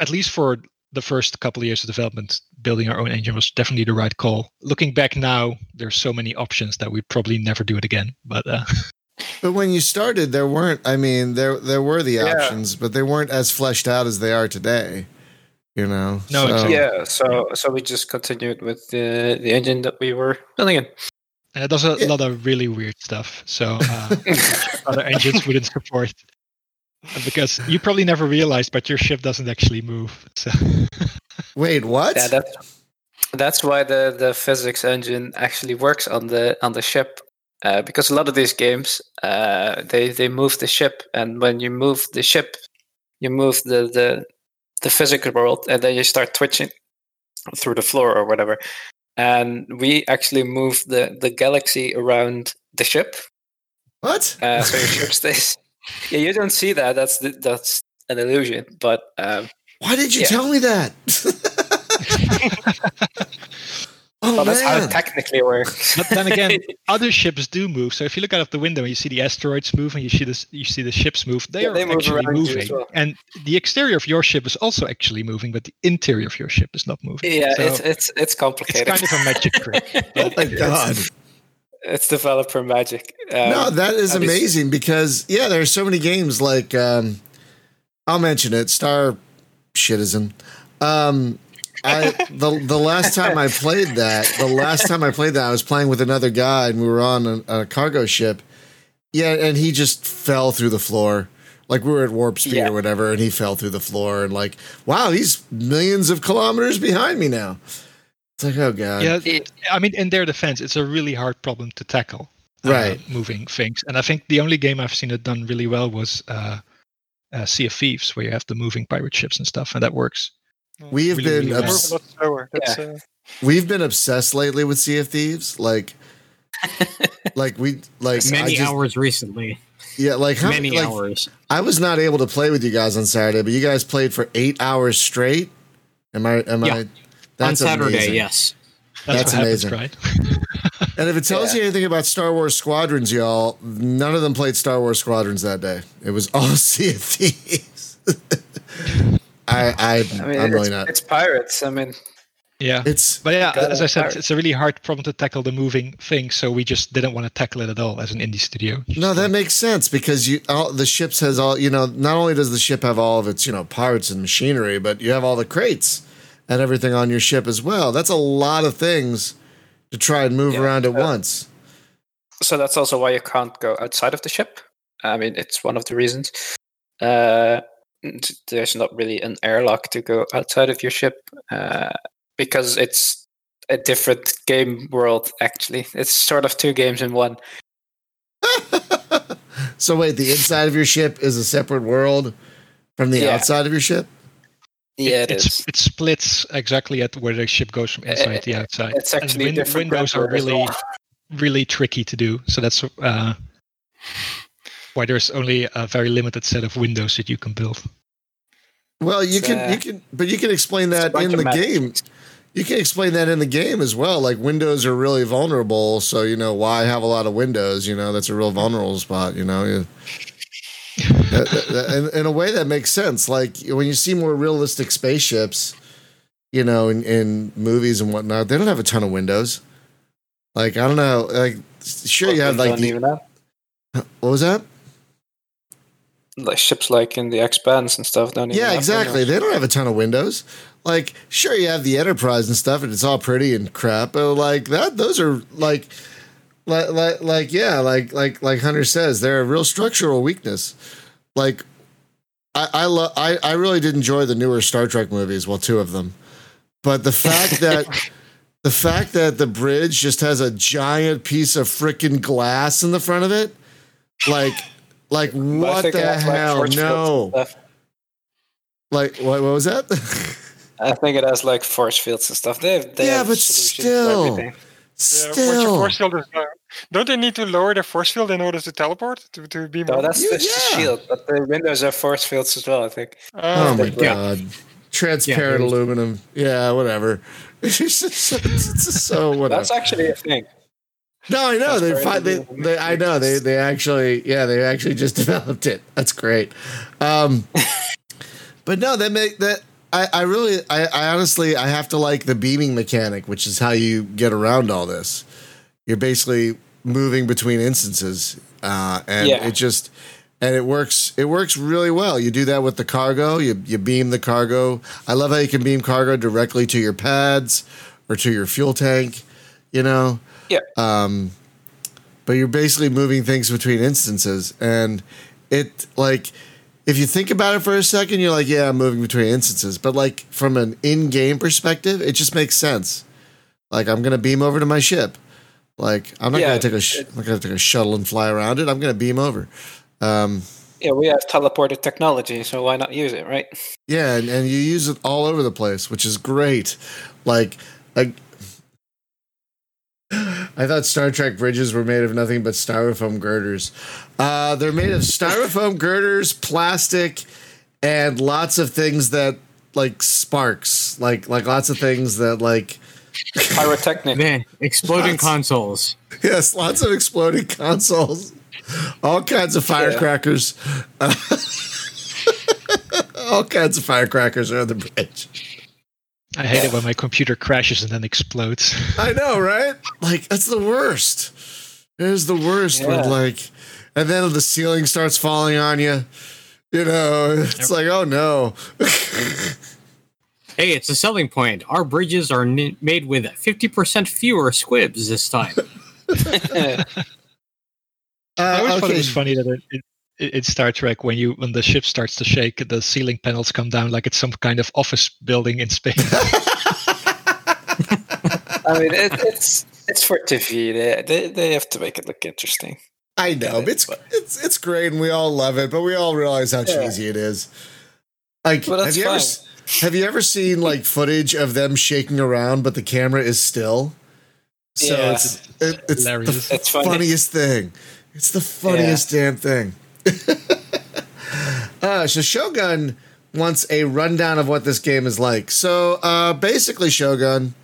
at least for the first couple of years of development, building our own engine was definitely the right call. Looking back now, there's so many options that we'd probably never do it again. But uh, But when you started, there weren't. I mean, there there were the Yeah. options, but they weren't as fleshed out as they are today. You know. No, So- exactly. yeah, so so we just continued with the the engine that we were building in. and it does a Yeah. lot of really weird stuff. So uh, other engines wouldn't support. Because you probably never realized, but your ship doesn't actually move. So Wait, what? Yeah, that's that's why the the physics engine actually works on the on the ship. Uh, because a lot of these games, uh, they they move the ship, and when you move the ship, you move the the the physical world, and then you start twitching through the floor or whatever. And we actually move the the galaxy around the ship, what? uh, so your ship stays. Yeah, you don't see that. That's the, that's an illusion. But um, Why did you yeah. tell me that? oh well, that's how it technically works. But then again, other ships do move. So if you look out of the window and you see the asteroids move and you see this, you see the ships move. They Yeah, are they move actually around you as moving, well. and the exterior of your ship is also actually moving, but the interior of your ship is not moving. Yeah, So it's it's it's it's complicated. kind of a magic trick. oh my god. It's developer magic. Um, no, that is amazing because yeah, there are so many games like um, I'll mention it, Star Citizen. Um, I the the last time I played that, the last time I played that, I was playing with another guy and we were on a, a cargo ship. Yeah, and he just fell through the floor. Like we were at warp speed Yeah. or whatever, and he fell through the floor and like, wow, he's millions of kilometers behind me now. It's like, oh god, yeah, It- I mean, in their defense, it's a really hard problem to tackle. uh, Right. moving things, and I think the only game I've seen it done really well was uh, uh, Sea of Thieves, where you have the moving pirate ships and stuff, and that works. we have Really, been really obs- a lot uh, we've been obsessed lately with Sea of Thieves. Like, like we like Many just- hours recently. Yeah, like how Many like, hours. I was not able to play with you guys on Saturday, but you guys played for eight hours straight. Am I? Am Yeah. I? On Saturday, amazing. yes. That's, That's what happens, amazing. right? And if it tells you anything about Star Wars Squadrons, y'all, none of them played Star Wars Squadrons that day. It was all Sea of Thieves. I, I, I I mean, am really not. it's pirates. I mean, yeah. It's But yeah, as. I said, Alright. it's a really hard problem to tackle the moving thing, so we just didn't want to tackle it at all as an indie studio. no, that makes sense because you all the ships has all you know. Not only does the ship have all of its you know parts and machinery, but you have all the crates and everything on your ship as well. That's a lot of things to try and move Yeah, around at uh, once. so that's also why you can't go outside of the ship. I mean, it's one of the reasons. Uh, there's not really an airlock to go outside of your ship uh, because it's a different game world. Actually, it's sort of two games in one. so wait, the inside of your ship is a separate world from the Yeah. outside of your ship. Yeah, it it's, is. it splits exactly at where the ship goes from inside to the outside. It's actually and different windows are really, well. really tricky to do. So that's uh, why there's only a very limited set of windows that you can build. Well, you It's, can uh, you can but you can explain that in the magic. game. You can explain that in the game as well. Like windows are really vulnerable, so you know why have a lot of windows. You know that's a real vulnerable spot. You know, You- in, in a way that makes sense. Like when you see more realistic spaceships, you know, in, in movies and whatnot, they don't have a ton of windows. Like I don't know, like sure you have like the what was that? like ships like in the Expanse and stuff. Don't Yeah, exactly. windows. They don't have a ton of windows. Like, sure, you have the Enterprise and stuff, and it's all pretty and crap. But like that, those are like, like, like, like yeah, like, like, like Hunter says, they're a real structural weakness. Like, I, I love, I, I really did enjoy the newer Star Trek movies. Well, two of them, but the fact that. The fact that the bridge just has a giant piece of freaking glass in the front of it, like, like what the has, like, hell? No, like what, what was that? I think it has like force fields and stuff. They have, they Yeah, have but still. Everything. Yeah, Still, force field is low. Don't they need to lower their force field in order to teleport to to be No, more? that's You- just the yeah. shield, but the windows are force fields as well. I think. oh my Yeah. god, transparent Yeah, aluminum. Yeah, whatever. It's just, it's just so whatever. That's actually a thing. no, I know they, transparent fi- they, they. I know they. They actually. Yeah, they actually just developed it. That's great. Um, but no, that make that. I, I really, I, I honestly, I have to like the beaming mechanic, which is how you get around all this. You're basically moving between instances, uh, and Yeah. it just, and it works. It works really well. You do that with the cargo. You you beam the cargo. I love how you can beam cargo directly to your pads or to your fuel tank. You know, Yeah. um, but you're basically moving things between instances, and it like if you think about it for a second, you're like, yeah, I'm moving between instances. But like from an in-game perspective, it just makes sense. Like I'm gonna beam over to my ship. Like I'm not Yeah, gonna take a sh- I'm not gonna take a shuttle and fly around it. I'm gonna beam over. Um, Yeah, we have teleported technology, so why not use it, right? yeah, and, and you use it all over the place, which is great. Like like. I thought Star Trek bridges were made of nothing but styrofoam girders. Uh, they're made of styrofoam girders, plastic, and lots of things that like sparks, like like lots of things that like Pyrotechnic. Man, exploding Lots. consoles. yes, lots of exploding consoles, all kinds of firecrackers, all kinds of firecrackers are on the bridge. I hate it when my computer crashes and then explodes. I know, right? Like that's the worst. It is the worst when like, and then the ceiling starts falling on you. You know, it's like, oh no. Hey, it's a selling point. Our bridges are n- made with 50% fewer squibs this time. I Uh, always thought it was funny that it, it, in Star Trek, when you when the ship starts to shake, the ceiling panels come down like it's some kind of office building in space. I mean, it, it's it's for TV. They, they they have to make it look interesting. I know, but it's it's it's great, and we all love it. But we all realize how Yeah. cheesy it is. Like, Well, have you ever fine. s- have you ever seen like footage of them shaking around, but the camera is still? So Yeah. it's it, it's the Hilarious. It's funny. funniest thing. It's the funniest damn thing. uh, so Shogun wants a rundown of what this game is like. So uh, basically, Shogun.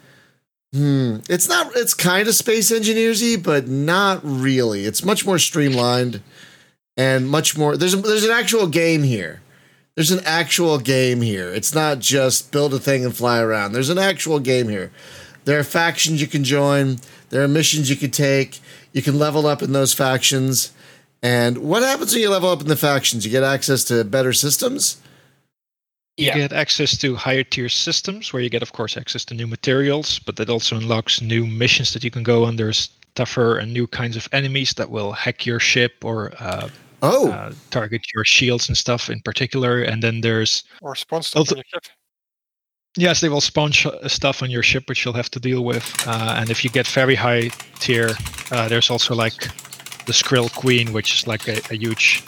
Hmm. It's not. It's kind of space engineersy, but not really. It's much more streamlined and much more. There's a, there's an actual game here. There's an actual game here. It's not just build a thing and fly around. There's an actual game here. There are factions you can join. There are missions you can take. You can level up in those factions. And what happens when you level up in the factions? You get access to better systems. You Yeah. get access to higher tier systems where you get, of course, access to new materials, but that also unlocks new missions that you can go on. There's tougher and new kinds of enemies that will hack your ship or uh, Oh, uh, target your shields and stuff in particular. And then there's, Or spawn stuff Also- on your ship. yes, they will spawn sh- stuff on your ship, which you'll have to deal with. Uh, and if you get very high tier, uh, there's also like the Skrill Queen, which is like a, a huge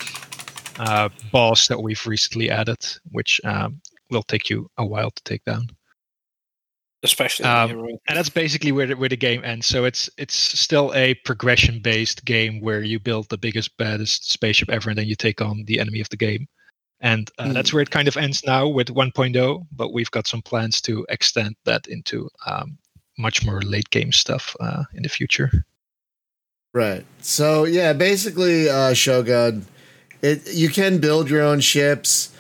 uh, boss that we've recently added, which um, will take you a while to take down. Especially Um, and that's basically where the, where the game ends. So it's it's still a progression based game where you build the biggest baddest spaceship ever, and then you take on the enemy of the game. And uh, that's where it kind of ends now with 1.0. But we've got some plans to extend that into um, much more late game stuff uh, in the future. Right. So yeah, basically, uh, Shogun, it you can build your own ships.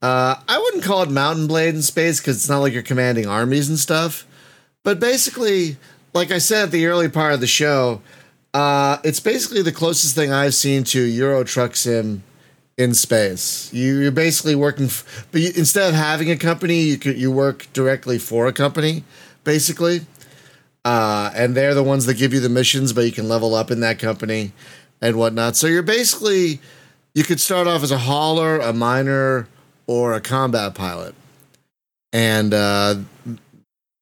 Uh, I wouldn't call it Mount & Blade in space because it's not like you're commanding armies and stuff. But basically, like I said at the early part of the show, uh, it's basically the closest thing I've seen to Euro Truck Sim in space. You, you're basically working, f- but you, instead of having a company, you could, you work directly for a company, basically uh, and they're the ones that give you the missions, but you can level up in that company and whatnot. So you're basically you could start off as a hauler, a miner, or a combat pilot, and uh,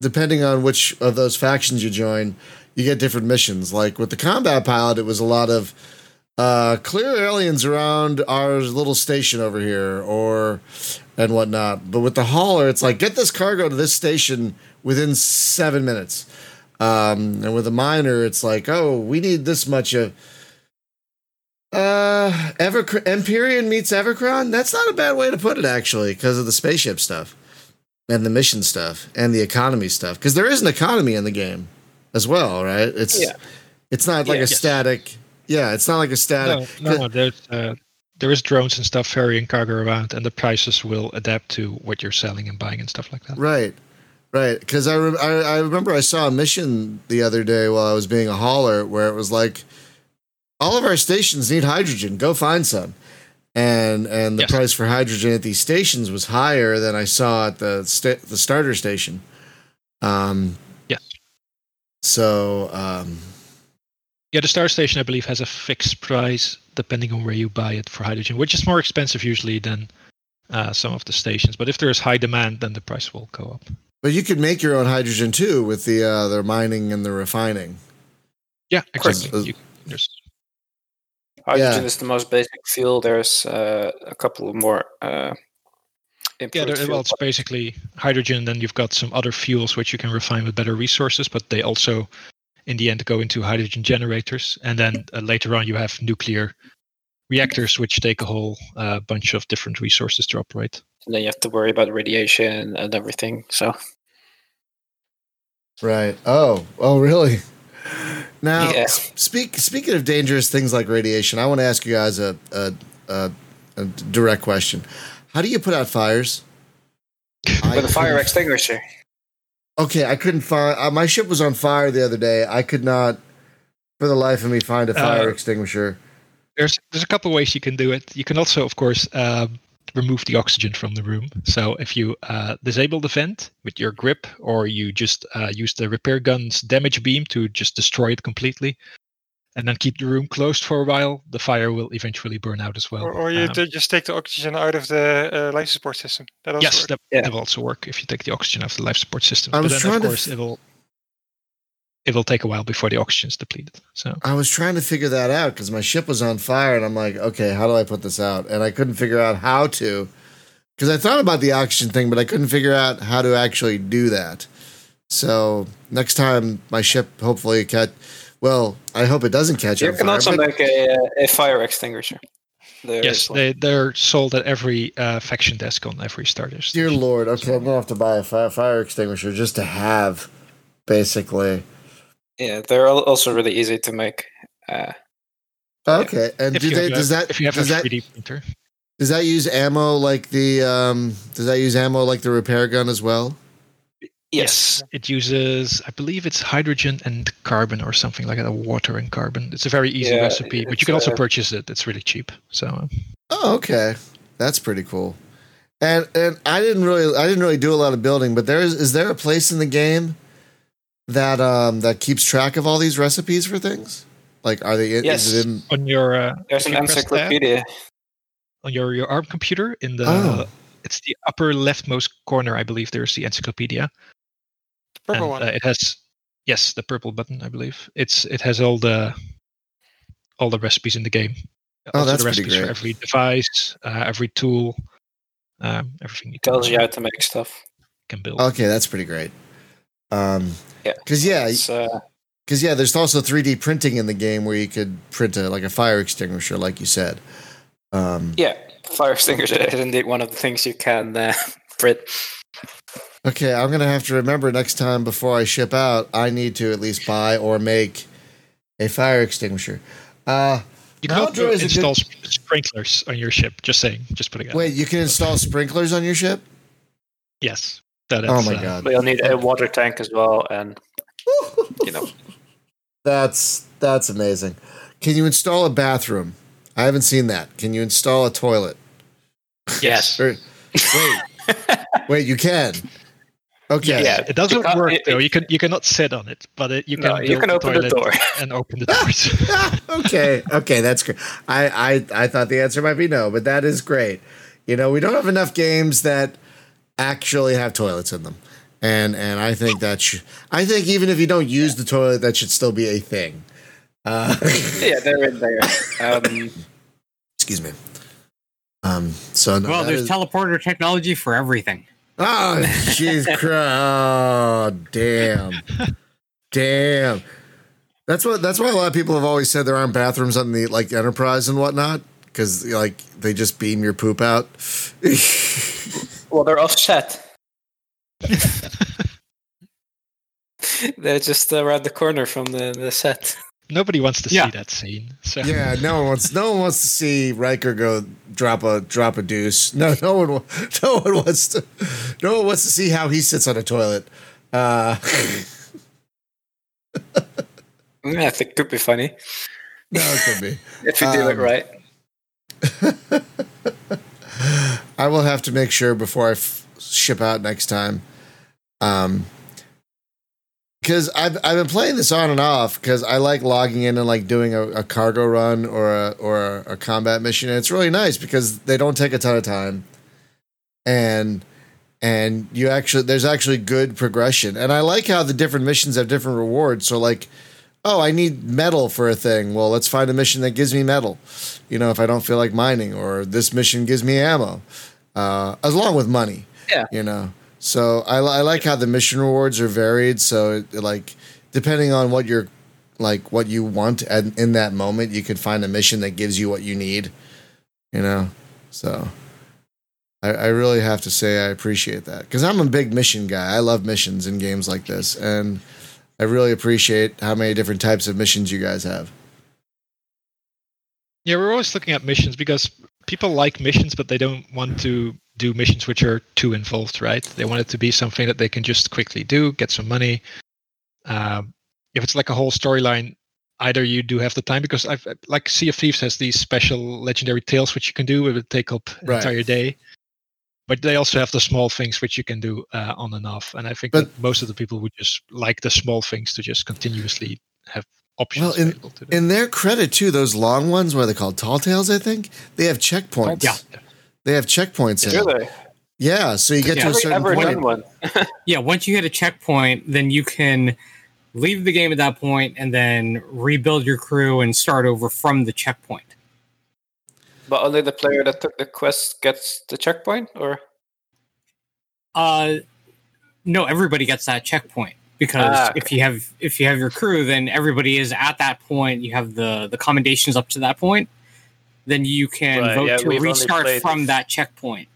depending on which of those factions you join, you get different missions. Like with the combat pilot, it was a lot of uh, clear aliens around our little station over here, or and whatnot. But with the hauler, it's like get this cargo to this station within seven minutes. Um, and with a miner, it's like, oh, we need this much of. Uh, Ever Empyrion meets Evercron. That's not a bad way to put it, actually, because of the spaceship stuff, and the mission stuff, and the economy stuff. Because there is an economy in the game, as well, right? It's Yeah. it's not like Yeah. a static. Yeah, it's not like a No, static. no, there's uh, there is drones and stuff ferrying cargo around, and the prices will adapt to what you're selling and buying and stuff like that. Right, right. Because I, re- I I remember I saw a mission the other day while I was being a hauler where it was like, all of our stations need hydrogen. Go find some, and and the Yes. price for hydrogen at these stations was higher than I saw at the sta- the starter station. Um. Yes. So um. Yeah, the Star Station, I believe, has a fixed price depending on where you buy it for hydrogen, which is more expensive usually than uh, some of the stations. But if there is high demand, then the price will go up. But you could make your own hydrogen too with the uh, the mining and the refining. Yeah, course. exactly. You, there's, Hydrogen Yeah. is the most basic fuel. There's uh, a couple more. Uh, yeah, there, well, it's basically hydrogen. Then you've got some other fuels which you can refine with better resources, but they also, in the end, go into hydrogen generators. And then uh, later on, you have nuclear reactors, which take a whole uh, bunch of different resources to operate. and then you have to worry about radiation and everything. So Right. Oh. Oh, really? Now, Yeah. speak speaking of dangerous things like radiation, I want to ask you guys a a, a, a direct question. How do you put out fires? With a fire extinguisher. Okay, I couldn't find. Uh, my ship was on fire the other day. I could not, for the life of me, find a fire Uh, extinguisher. There's there's a couple of ways you can do it. You can also, of course, um, remove the oxygen from the room. So if you uh, disable the vent with your grip, or you just uh, use the repair gun's damage beam to just destroy it completely, and then keep the room closed for a while, the fire will eventually burn out as well. Or, or you Um, just take the oxygen out of the uh, life support system. That also yes, that, yeah. that will also work if you take the oxygen out of the life support system. I But then, trying of to course, f- it will take a while before the oxygen is depleted. So I was trying to figure that out because my ship was on fire, and I'm like, okay, how do I put this out? And I couldn't figure out how to. because I thought about the oxygen thing, but I couldn't figure out how to actually do that. So next time my ship hopefully catch. Well, I hope it doesn't catch You on can fire. also but- make a, a fire extinguisher. There yes, they they're sold at every uh, faction desk on every starter. Dear. Lord, okay, I'm gonna have to buy a fire, fire extinguisher just to have, basically. Yeah, they're also really easy to make. Uh, Okay, and If do you they, have does that if you have does a that 3D printer, does that use ammo like the um does that use ammo like the repair gun as well? yes. it uses I believe it's hydrogen and carbon or something like that, water and carbon. It's a very easy Yeah, recipe, but you can also uh, purchase it. It's really cheap. So Oh, okay, that's pretty cool. And and I didn't really I didn't really do a lot of building, but there is is there a place in the game that um that keeps track of all these recipes for things? Like, are they? Yes. Is it in? on your uh, There's an you press tab encyclopedia. on your your ARM computer in the Oh. it's the upper leftmost corner, I believe. There's the encyclopedia. Purple and, one. Uh, it has yes, the purple button, I believe. It's it has all the all the recipes in the game. Oh, Also that's the pretty recipes for great. every device, uh, every tool, um, everything you can, Tells you how to make stuff. can build. Okay, that's pretty great. Um, Yeah. because yeah, It's, uh, because yeah, there's also 3D printing in the game where you could print a like a fire extinguisher, like you said. Um, yeah, fire extinguisher is indeed one of the things you can uh, print. Okay, I'm gonna have to remember next time before I ship out. I need to at least buy or make a fire extinguisher. Uh, you can Outdoor also install good- sprinklers on your ship. Just saying, just putting it. out. wait, you can install sprinklers on your ship? Yes. That Oh my uh, god, But you'll need a water tank as well, and you know, that's that's amazing. Can you install a bathroom? I haven't seen that. Can you install a toilet? Yes. Or- wait, wait, you can. Okay. Yeah. It doesn't You work it- though. You can you cannot sit on it, but it, you can no, you build can open the toilet door. and open the doors. okay, okay, that's great. I, I I thought the answer might be no, but that is great. You know, we don't have enough games that actually have toilets in them, and and I think that sh- I think even if you don't use the toilet, that should still be a thing. Uh, yeah, they're in there. Um, excuse me. Um. So no, well, there's is- teleporter technology for everything. Oh, jeez, Christ. Oh, damn. Damn. That's what. That's why a lot of people have always said there aren't bathrooms on the like Enterprise and whatnot because like they just beam your poop out. well, they're offset. they're just around the corner from the, the set. Nobody wants to Yeah. see that scene. So yeah, no one wants. No one wants to see Riker go drop a drop a deuce. No, no one. wa- No one wants to. No one wants to see how he sits on a toilet. Uh, Yeah, I think it could be funny no, it could be. if you do it Um, right. I will have to make sure before I f- ship out next time. Um, because I've I've been playing this on and off because I like logging in and like doing a, a cargo run or a or a, a combat mission. And it's really nice because they don't take a ton of time, and and you actually there's actually good progression. And I like how the different missions have different rewards. So like, oh, I need metal for a thing. Well, let's find a mission that gives me metal. You know, if I don't feel like mining, or this mission gives me ammo, uh, along with money. Yeah. You know, so I, I like how the mission rewards are varied. So it, like, depending on what you're like, what you want at, in that moment, you could find a mission that gives you what you need. You know, so. I, I really have to say I appreciate that because I'm a big mission guy. I love missions in games like this, and I really appreciate how many different types of missions you guys have. Yeah, we're always looking at missions because people like missions, but they don't want to do missions which are too involved, right? They want it to be something that they can just quickly do, get some money. Um, if it's like a whole storyline, either you do have the time because I've like Sea of Thieves has these special legendary tales which you can do. It would take up an Right. entire day. But they also have the small things which you can do uh, on and off. And I think But- that most of the people would just like the small things to just continuously have options Well, in- to. In their credit too, those long ones, what are they called? Tall tales, I think. They have checkpoints. Yeah. They have checkpoints in. it. Really? Yeah, so you get Yeah. to a certain ever point. done one? Yeah, once you hit a checkpoint, then you can leave the game at that point and then rebuild your crew and start over from the checkpoint. But only the player that took the quest gets the checkpoint, or Uh, no, everybody gets that checkpoint because Ah, if you have if you have your crew, then everybody is at that point. You have the the commendations up to that point. Then you can Right, vote yeah, to restart played- from that checkpoint.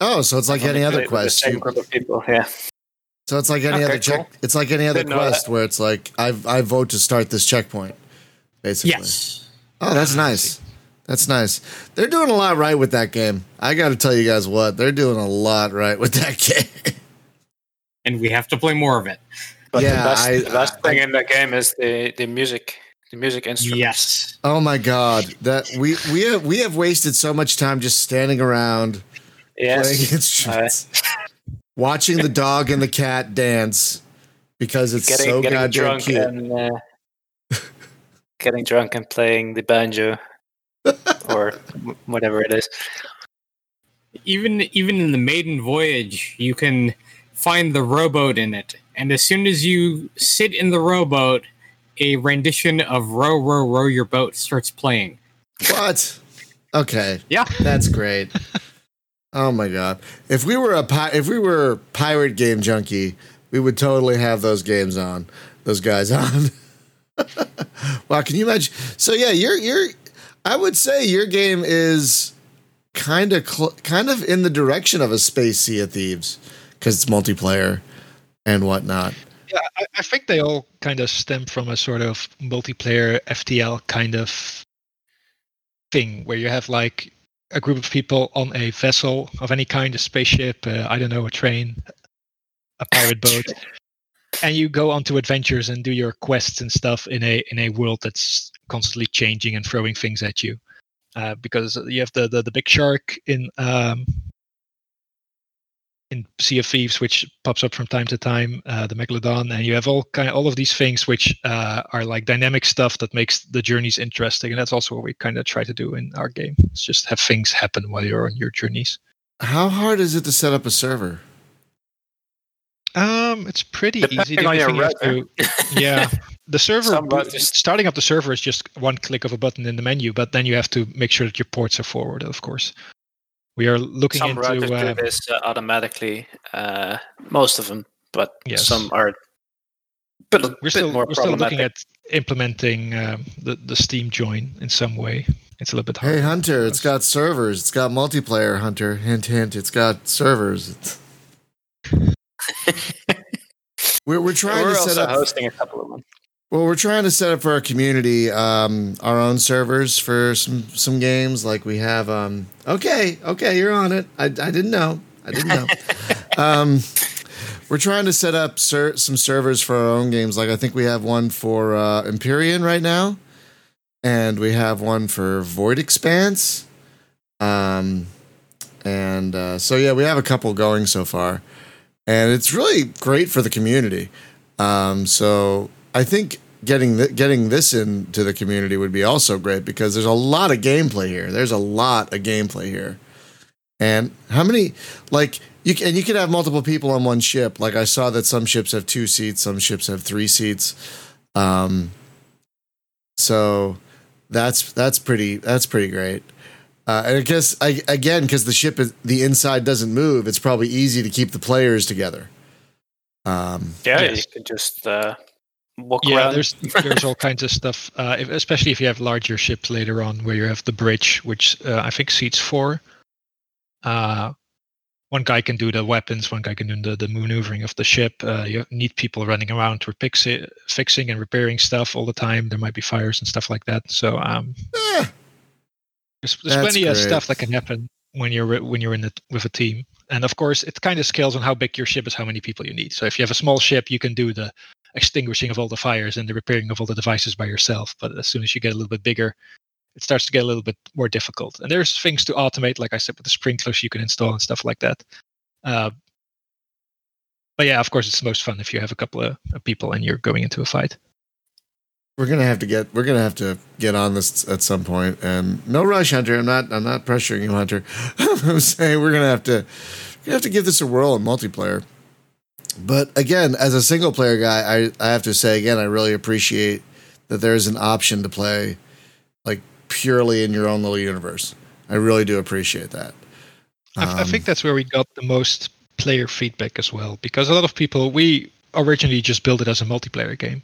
Oh, so it's like I've any other played with the quest. You- people, yeah. so it's like any Okay, other check. cool. It's like any other Didn't quest that. where it's like I I vote to start this checkpoint. Basically. Yes. Oh, that's nice. That's nice. They're doing a lot right with that game. I got to tell you guys what they're doing a lot right with that game. And we have to play more of it. But Yeah, the best, I- the best I- thing in that game is the, the music. The music instrument. Yes. oh my god, that we we have we have wasted so much time just standing around playing Yes. instruments, watching the dog and the cat dance because it's getting so getting goddamn drunk cute. and uh, getting drunk and playing the banjo or whatever it is. even even in the maiden voyage you can find the rowboat in it and as soon as you sit in the rowboat a rendition of row row row your boat starts playing What? Okay. Yeah. That's great. oh my god. If we were a pi- if we were pirate game junkie, we would totally have those games on. Those guys on. wow, can you imagine? So yeah, you're you're I would say your game is kind of cl- kind of in the direction of a space Sea of Thieves because it's multiplayer and whatnot. Yeah, I, I think they all kind of stem from a sort of multiplayer FTL kind of thing where you have like a group of people on a vessel of any kind, a spaceship, uh, I don't know, a train, a pirate boat, and you go onto adventures and do your quests and stuff in a in a world that's constantly changing and throwing things at you. Uh, because you have the, the the big shark in um, in Sea of Thieves, which pops up from time to time, uh, the Megalodon, and you have all kind of, all of these things which uh, are like dynamic stuff that makes the journeys interesting, and that's also what we kind of try to do in our game. It's just have things happen while you're on your journeys. How hard is it to set up a server? Um, it's pretty easy. Depending on your you to- yeah, the server Some starting up the server is just one click of a button in the menu, but then you have to make sure that your ports are forwarded, of course. We are looking Some routers into uh, do this uh, automatically. Uh, most of them, but Yes. some are. Bit, we're bit still more we're still looking at implementing um, the the Steam join in some way. It's a little bit hard. Hey Hunter, it's got servers. It's got multiplayer. Hunter, hint, hint. It's got servers. It's- we're we're trying We're to set up. hosting a couple of them. Well, we're trying to set up for our community um, our own servers for some some games. Like we have. Um, okay, okay, you're on it. I, I didn't know. I didn't know. um, we're trying to set up ser- some servers for our own games. Like I think we have one for uh, Empyrion right now, and we have one for Void Expanse. Um, and uh, so yeah, we have a couple going so far, and it's really great for the community. Um, so I think getting th- getting this into the community would be also great because there's a lot of gameplay here. There's a lot of gameplay here, and how many like you can and you can have multiple people on one ship. Like I saw that some ships have two seats, some ships have three seats. Um, so that's that's pretty that's pretty great. Uh, and I guess I, again because the ship is the inside doesn't move, it's probably easy to keep the players together. Um, Yeah, Yes. you could just uh, walk Yeah, around. there's there's all kinds of stuff, uh, if, especially if you have larger ships later on, where you have the bridge, which uh, I think seats four. Uh, one guy can do the weapons, one guy can do the, the maneuvering of the ship. Uh, you need people running around to fix it, fixing and repairing stuff all the time. There might be fires and stuff like that. So um, eh, there's, there's That's plenty of stuff that can happen when you're when you're in it with a team. And of course, it kind of scales on how big your ship is, how many people you need. So if you have a small ship, you can do the extinguishing of all the fires and the repairing of all the devices by yourself. But as soon as you get a little bit bigger, it starts to get a little bit more difficult. And there's things to automate, like I said, with the sprinklers you can install and stuff like that. Uh, but yeah, of course, it's most fun if you have a couple of, of people and you're going into a fight. we're gonna have to get we're gonna have to get on this at some point. And no rush, Hunter. I'm not I'm not pressuring you, Hunter. I'm saying we're gonna have to gonna have to give this a whirl in multiplayer. But again, as a single player guy, I, I have to say again, I really appreciate that there's an option to play like purely in your own little universe. I really do appreciate that. I, I Um, think that's where we got the most player feedback as well, because a lot of people we originally just built it as a multiplayer game,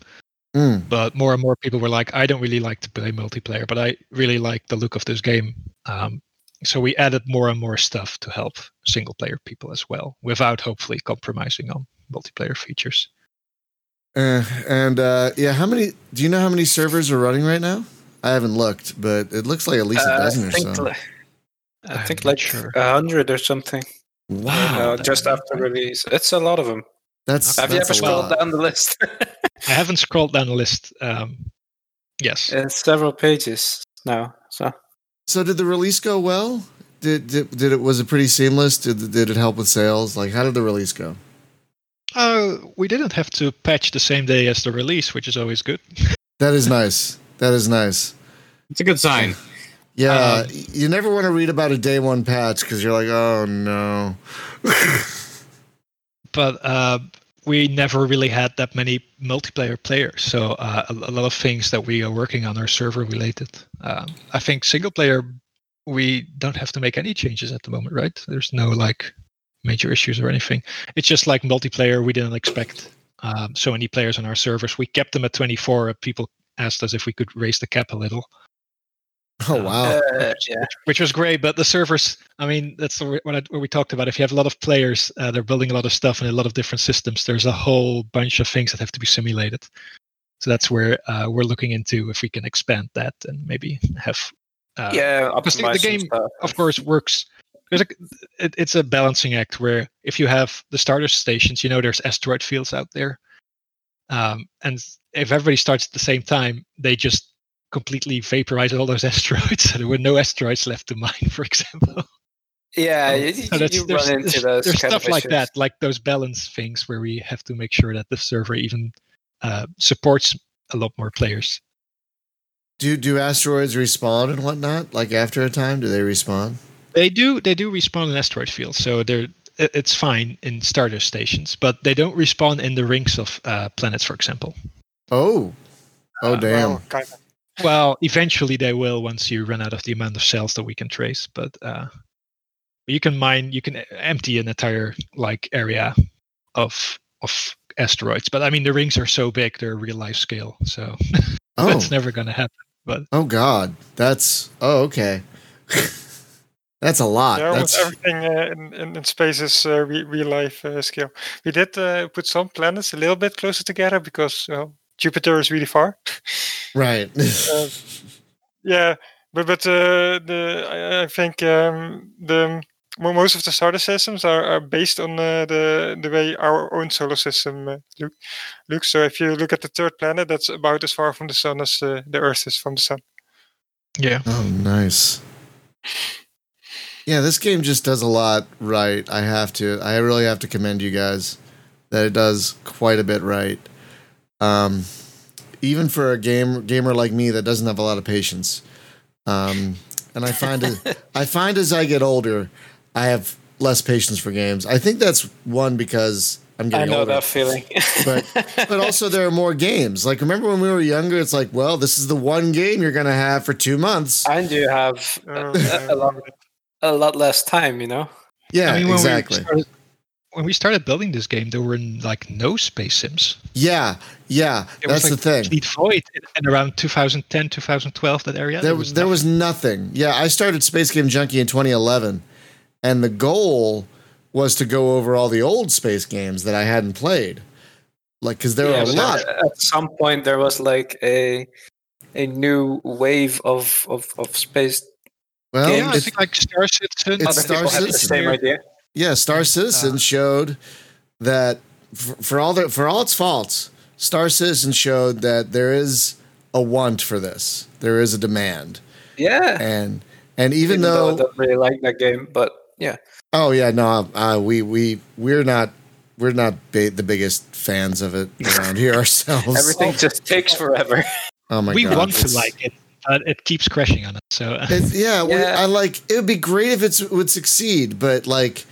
mm, but more and more people were like, I don't really like to play multiplayer, but I really like the look of this game. Um, so we added more and more stuff to help single player people as well, without hopefully compromising on multiplayer features. uh, and uh, yeah, how many? Do you know how many servers are running right now? I haven't looked, but it looks like at least a Uh, dozen I or think, so. li- I I'm think not like sure. a hundred or something. Wow, uh, just after release, it's a lot of them. that's Have you ever scrolled lot. down the list? I haven't scrolled down the list. Um, yes. it's several pages now. So So did the release go well? Did, did did it was it pretty seamless? Did did it help with sales? Like how did the release go? Uh, we didn't have to patch the same day as the release, which is always good. That is nice. That is nice. It's a good sign. Yeah, Um, you never want to read about a day one patch because you're like, oh no. but uh, we never really had that many multiplayer players. So uh, a, a lot of things that we are working on are server related. Um, I think single player, we don't have to make any changes at the moment, right? There's no like major issues or anything. It's just like multiplayer. We didn't expect um, so many players on our servers. We kept them at 24. People asked us if we could raise the cap a little. Oh wow. uh, yeah, which was great. But the servers, I mean, that's what, I, what we talked about. If you have a lot of players, uh, they're building a lot of stuff in a lot of different systems. There's a whole bunch of things that have to be simulated. So that's where uh, we're looking into if we can expand that and maybe have. Uh, yeah. because the- the optimize some game, stuff. of course, works. There's a, it, it's a balancing act where if you have the starter stations, you know, there's asteroid fields out there, um, and if everybody starts at the same time, they just completely vaporize all those asteroids. So there were no asteroids left to mine, for example. Yeah, you, So you- that's, you there's, run into there's, those there's stuff like issues. that, like those balance things where we have to make sure that the server even uh, supports a lot more players. Do do asteroids respawn and whatnot? Like after a time, do they respawn? They do they do respawn in asteroid fields, so they're it's fine in starter stations, but they don't respawn in the rings of uh, planets, for example. Oh, oh Uh, damn. Well, kind of. Well, eventually they will once you run out of the amount of cells that we can trace. But uh, you can mine, you can empty an entire like area of of asteroids. But I mean, the rings are so big; they're real life scale, so oh, that's never going to happen. But oh god, that's oh okay. that's a lot. Yeah, almost That's everything uh, in, in, in space is uh, re- real life uh, scale. We did uh, put some planets a little bit closer together because well, Jupiter is really far. right. Uh, yeah, but but uh, the I, I think um, the mo- most of the starter systems are, are based on uh, the the way our own solar system uh, look, looks. So if you look at the third planet, that's about as far from the sun as uh, the Earth is from the sun. yeah, oh, nice. Yeah, this game just does a lot right. I have to. I really have to commend you guys that it does quite a bit right. Um, even for a game gamer like me that doesn't have a lot of patience. Um, and I find it, I find as I get older, I have less patience for games. I think that's one because I'm getting. Older. I know older. that feeling. but but also there are more games. Like remember when we were younger, it's like, well, this is the one game you're gonna have for two months. and you have Oh, a, yeah. a lot, a lot less time. You know. Yeah, I mean, when exactly. We started, when we started building this game, there were like no space sims. Yeah, yeah, It that's was like the thing. complete void in, in around 2010, 2012. That area. There, there was nothing. Yeah, I started Space Game Junkie in 2011, and the goal was to go over all the old space games that I hadn't played. Like, because there Yeah, are a lot. At some point, there was like a a new wave of of, of space. Well, Yeah, I think like Star Citizen. It's Star people the Citizen. same idea. Yeah, Star Citizen Uh, showed that for, for all the for all its faults, Star Citizen showed that there is a want for this. There is a demand, Yeah. and and even, Even though I don't really like that game, but yeah. oh yeah, no, uh, we we we're not we're not ba- the biggest fans of it around here ourselves. Everything just takes forever. Oh my we god, want to like it, but it keeps crashing on us. So It's, yeah, Yeah. I like. It would be great if it's, it would succeed, but like,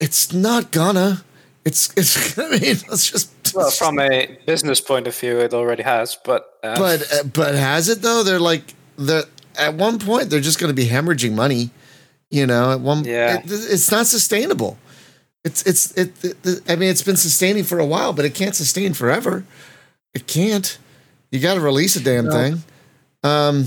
it's not gonna. It's it's. I mean, let's just. well, from a business point of view, it already has, but uh, but uh, but has it though? They're like the at one point they're just going to be hemorrhaging money, You know, at one, Yeah. it, it's not sustainable. It's it's it, it. I mean, it's been sustaining for a while, but it can't sustain forever. It can't. You got to release a damn No. thing. Um,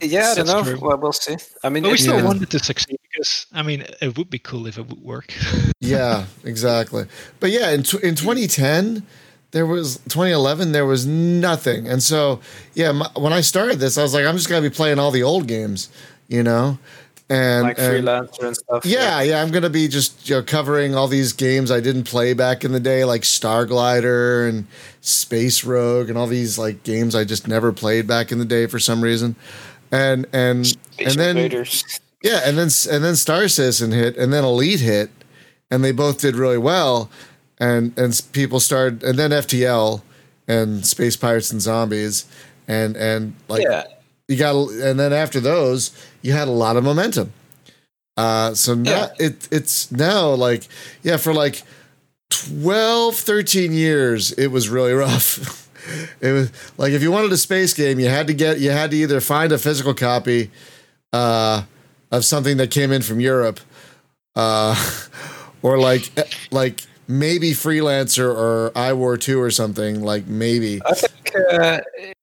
Yeah, I don't know. true. Well, we'll see. I mean, But we still Yeah. wanted to succeed because I mean it would be cool if it would work. yeah, exactly. But yeah, in tw- in 2010, there was 2011, there was nothing, and so yeah, my, when I started this, I was like, I'm just gonna be playing all the old games, you know, and like and- freelancer and stuff. Yeah, yeah, I'm gonna be just you know, covering all these games I didn't play back in the day, like Star Glider and Space Rogue, and all these like games I just never played back in the day for some reason, and and Space and then Invaders. yeah, and then and then Star Citizen hit, and then Elite hit, and they both did really well, and and people started, and then FTL and Space Pirates and Zombies, and and like yeah, you got and then after those you had a lot of momentum. Uh so now it it's now like yeah for like 12 13 years it was really rough. It was like if you wanted a space game you had to get you had to either find a physical copy uh of something that came in from europe uh or like like maybe freelancer or iwar 2 or something like maybe. I think uh,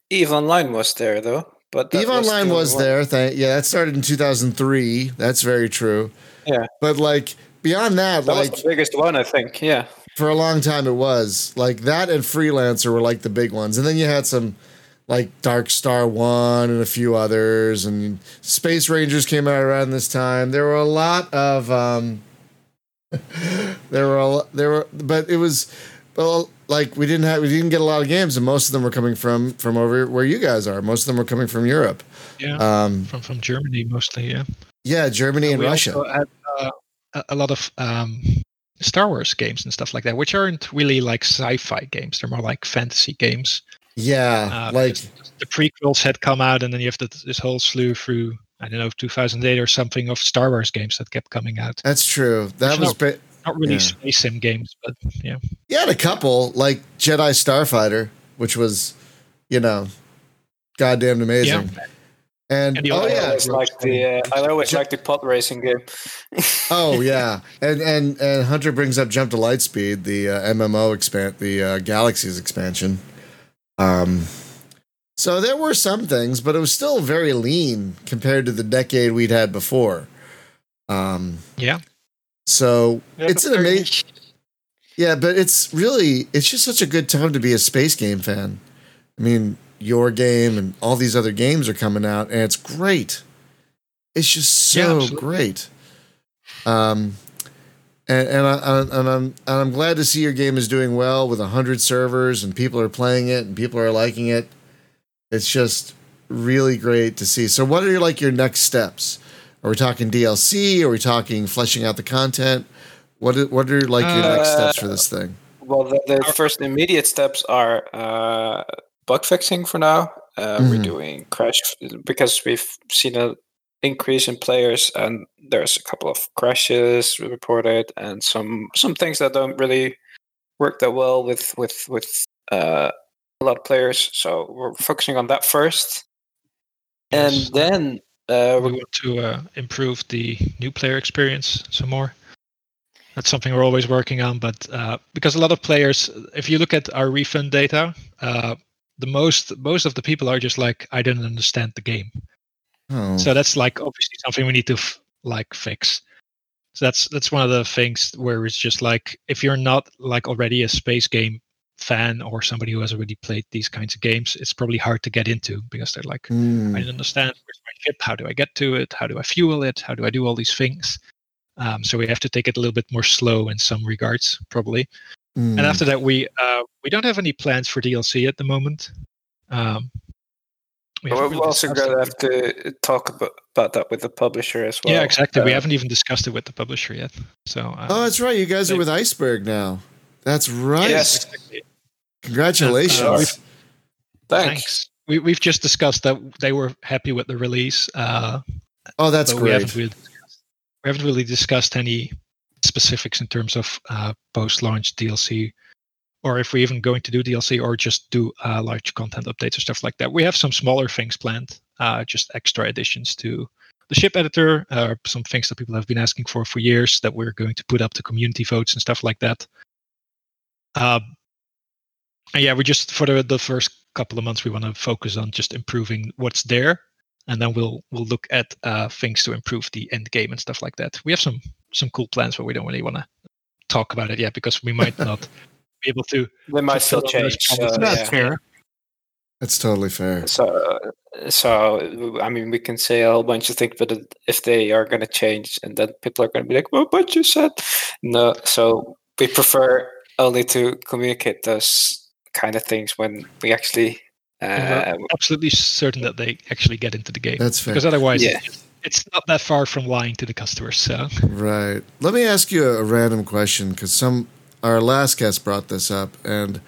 Eve Online was there though. But Eve Online was there. Thank, yeah, that started in 2003. That's very true. Yeah. But like beyond that, That like was the biggest one, I think. Yeah. for a long time it was. Like that and Freelancer were like the big ones. And then you had some like Dark Star 1 and a few others and Space Rangers came out around this time. There were a lot of um there were a, there were but it was well like we didn't have we didn't get a lot of games and most of them were coming from from over where you guys are. Most of them were coming from Europe. yeah, Um from from Germany mostly. Yeah, Yeah, Germany and we Russia. also had uh, a, a lot of um, Star Wars games and stuff like that, which aren't really like sci-fi games. They're more like fantasy games. yeah, Uh, like the prequels had come out, and then you have the, this whole slew through I don't know 2008 or something of Star Wars games that kept coming out. that's true. That Which was not- ba- Not really Yeah. space sim games, but yeah. you had a couple like Jedi Starfighter, which was, you know, goddamn amazing. And, And oh yeah, like the uh, I always like the pod racing game. oh yeah, and and and Hunter brings up Jump to Lightspeed, the uh, MMO expand, the uh, Galaxies expansion. Um, so there were some things, but it was still very lean compared to the decade we'd had before. Um, Yeah. So Yeah, it's an amazing. Yeah, but it's really it's just such a good time to be a space game fan. I mean, your game and all these other games are coming out, and it's great. It's just so absolutely. great. Um, and and, I, and I'm and I'm glad to see your game is doing well with hundred servers and people are playing it and people are liking it. It's just really great to see. So, what are your, like your next steps? Are we talking DLC? Are we talking fleshing out the content? What are, what are like your next Uh, steps for this thing? Well, the, the first immediate steps are uh, bug fixing for now. Uh, We're Mhm. doing crash because we've seen an increase in players, and there's a couple of crashes reported, and some some things that don't really work that well with with with uh, a lot of players. So we're focusing on that first, and then uh, we want to uh, improve the new player experience some more. That's something we're always working on, but uh, because a lot of players, if you look at our refund data, uh, the most most of the people are just like, I didn't understand the game. Oh. So that's like obviously something we need to f- like fix. So that's that's one of the things where it's just like if you're not like already a space game fan or somebody who has already played these kinds of games, it's probably hard to get into because they're like, Mm. I don't understand where's my ship, how do I get to it, how do I fuel it, how do I do all these things. Um, so we have to take it a little bit more slow in some regards, probably. Mm. And after that, we uh, we don't have any plans for DLC at the moment. Um, we haven't we're also going to have to talk about, about that with the publisher as well. yeah, exactly. we Uh, haven't even discussed it with the publisher yet. So uh, oh, that's right. You guys are with Iceberg now. That's right. Yes. Congratulations. Uh, we've- Thanks. We we've just discussed that they were happy with the release. Uh, oh, that's but we haven't great. really we haven't really discussed any specifics in terms of uh, post-launch DLC, or if we're even going to do DLC or just do uh, large content updates or stuff like that. We have some smaller things planned, uh, just extra additions to the ship editor are some things that people have been asking for for years that we're going to put up to community votes and stuff like that. Uh, yeah, we just for the, the first couple of months we want to focus on just improving what's there, and then we'll we'll look at uh, things to improve the end game and stuff like that. We have some some cool plans, but we don't really want to talk about it yet because we might not be able to. They might still change. promises. so, That's yeah. fair. That's totally fair. So, so I mean, we can say a whole bunch of things, but if they are going to change, and then people are going to be like, "Well, but you said no." So we prefer only to communicate those kind of things when we actually. Uh, we're absolutely certain that they actually get into the game That's fair. because otherwise Yeah. it's, it's not that far from lying to the customers. So Right. Let me ask you a, a random question because some our last guest brought this up, and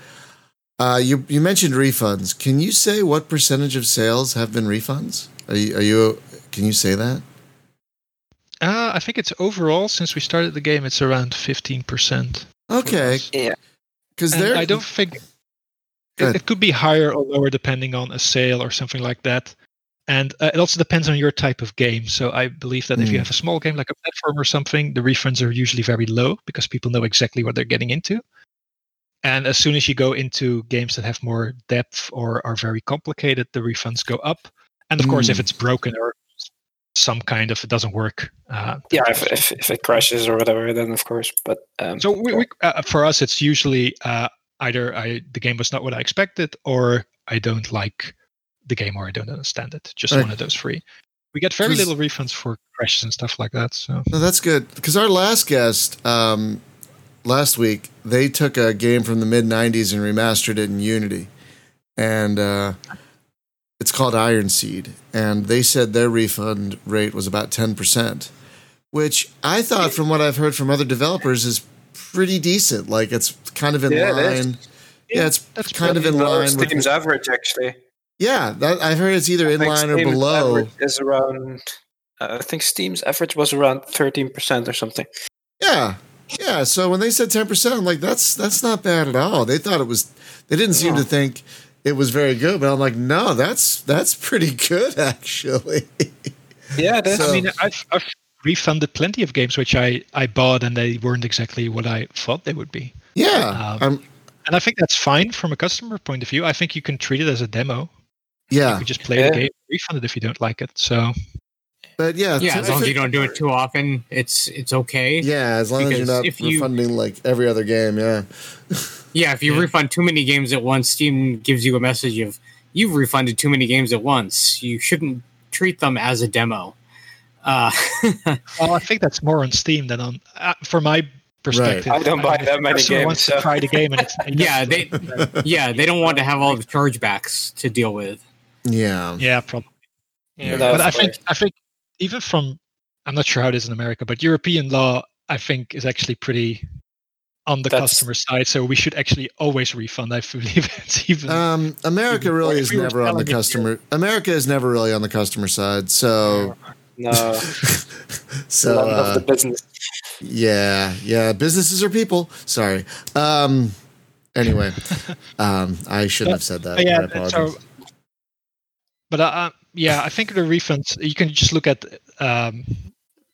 uh, you you mentioned refunds. Can you say what percentage of sales have been refunds? Are you, are you can you say that? uh, I think it's overall since we started the game, it's around fifteen percent. Okay, yeah, because there I don't think it, it could be higher or lower depending on a sale or something like that. And uh, it also depends on your type of game. So I believe that if you Mm. have a small game like a platform or something, the refunds are usually very low because people know exactly what they're getting into. And as soon as you go into games that have more depth or are very complicated, the refunds go up. And of course, if Mm. it's broken or some kind of it doesn't work, uh, yeah. If, if if it crashes or whatever, then of course. But um, so we, we, uh, for us, it's usually uh, either I the game was not what I expected, or I don't like the game, or I don't understand it. Just Right. one of those three. We get very little refunds for crashes and stuff like that. So No, that's good because our last guest um, last week they took a game from the mid '90s and remastered it in Unity, and uh, it's called Iron Seed, and they said their refund rate was about ten percent, which I thought, from what I've heard from other developers, is pretty decent. Like it's kind of in Yeah, line. Yeah, it's That's kind of in line with. Steam's average actually. Yeah, that, I've heard it's either in line or below. Is around. Uh, I think Steam's average was around thirteen percent or something. Yeah. Yeah. So when they said ten percent, I'm like, that's that's not bad at all. They thought it was they didn't seem to think it was very good, but I'm like, no, that's that's pretty good actually. Yeah, that's. So- I mean, I've, I've refunded plenty of games which I I bought and they weren't exactly what I thought they would be. yeah. Um, I'm And I think that's fine from a customer point of view. I think you can treat it as a demo. yeah. You can just play Yeah. the game, refund it if you don't like it. So But yeah, Yeah, to- as long as you don't do it too often, it's it's okay. Yeah, as long as you're not if you- refunding like every other game, yeah. Yeah, if you Yeah. refund too many games at once, Steam gives you a message of you've refunded too many games at once. You shouldn't treat them as a demo. Uh, Well, I think that's more on Steam than on. Uh, from my perspective, I don't buy that a many games, Wants so- to try the game, and it's and yeah, they yeah they don't want to have all the chargebacks to deal with. Yeah. yeah, probably. Yeah. No, but I think. I think even from I'm not sure how it is in America, but European law I think is actually pretty on the That's- customer side. So we should actually always refund. I believe it's even. Um, America Even- really is we never on the selling it customer. America is never really on the customer side. So, no, so uh, the business. Yeah, yeah. Businesses are people. Sorry. Um. Anyway, um, I shouldn't have said that. But yeah, I apologize. so, but I, uh, yeah, I think the refunds you can just look at um,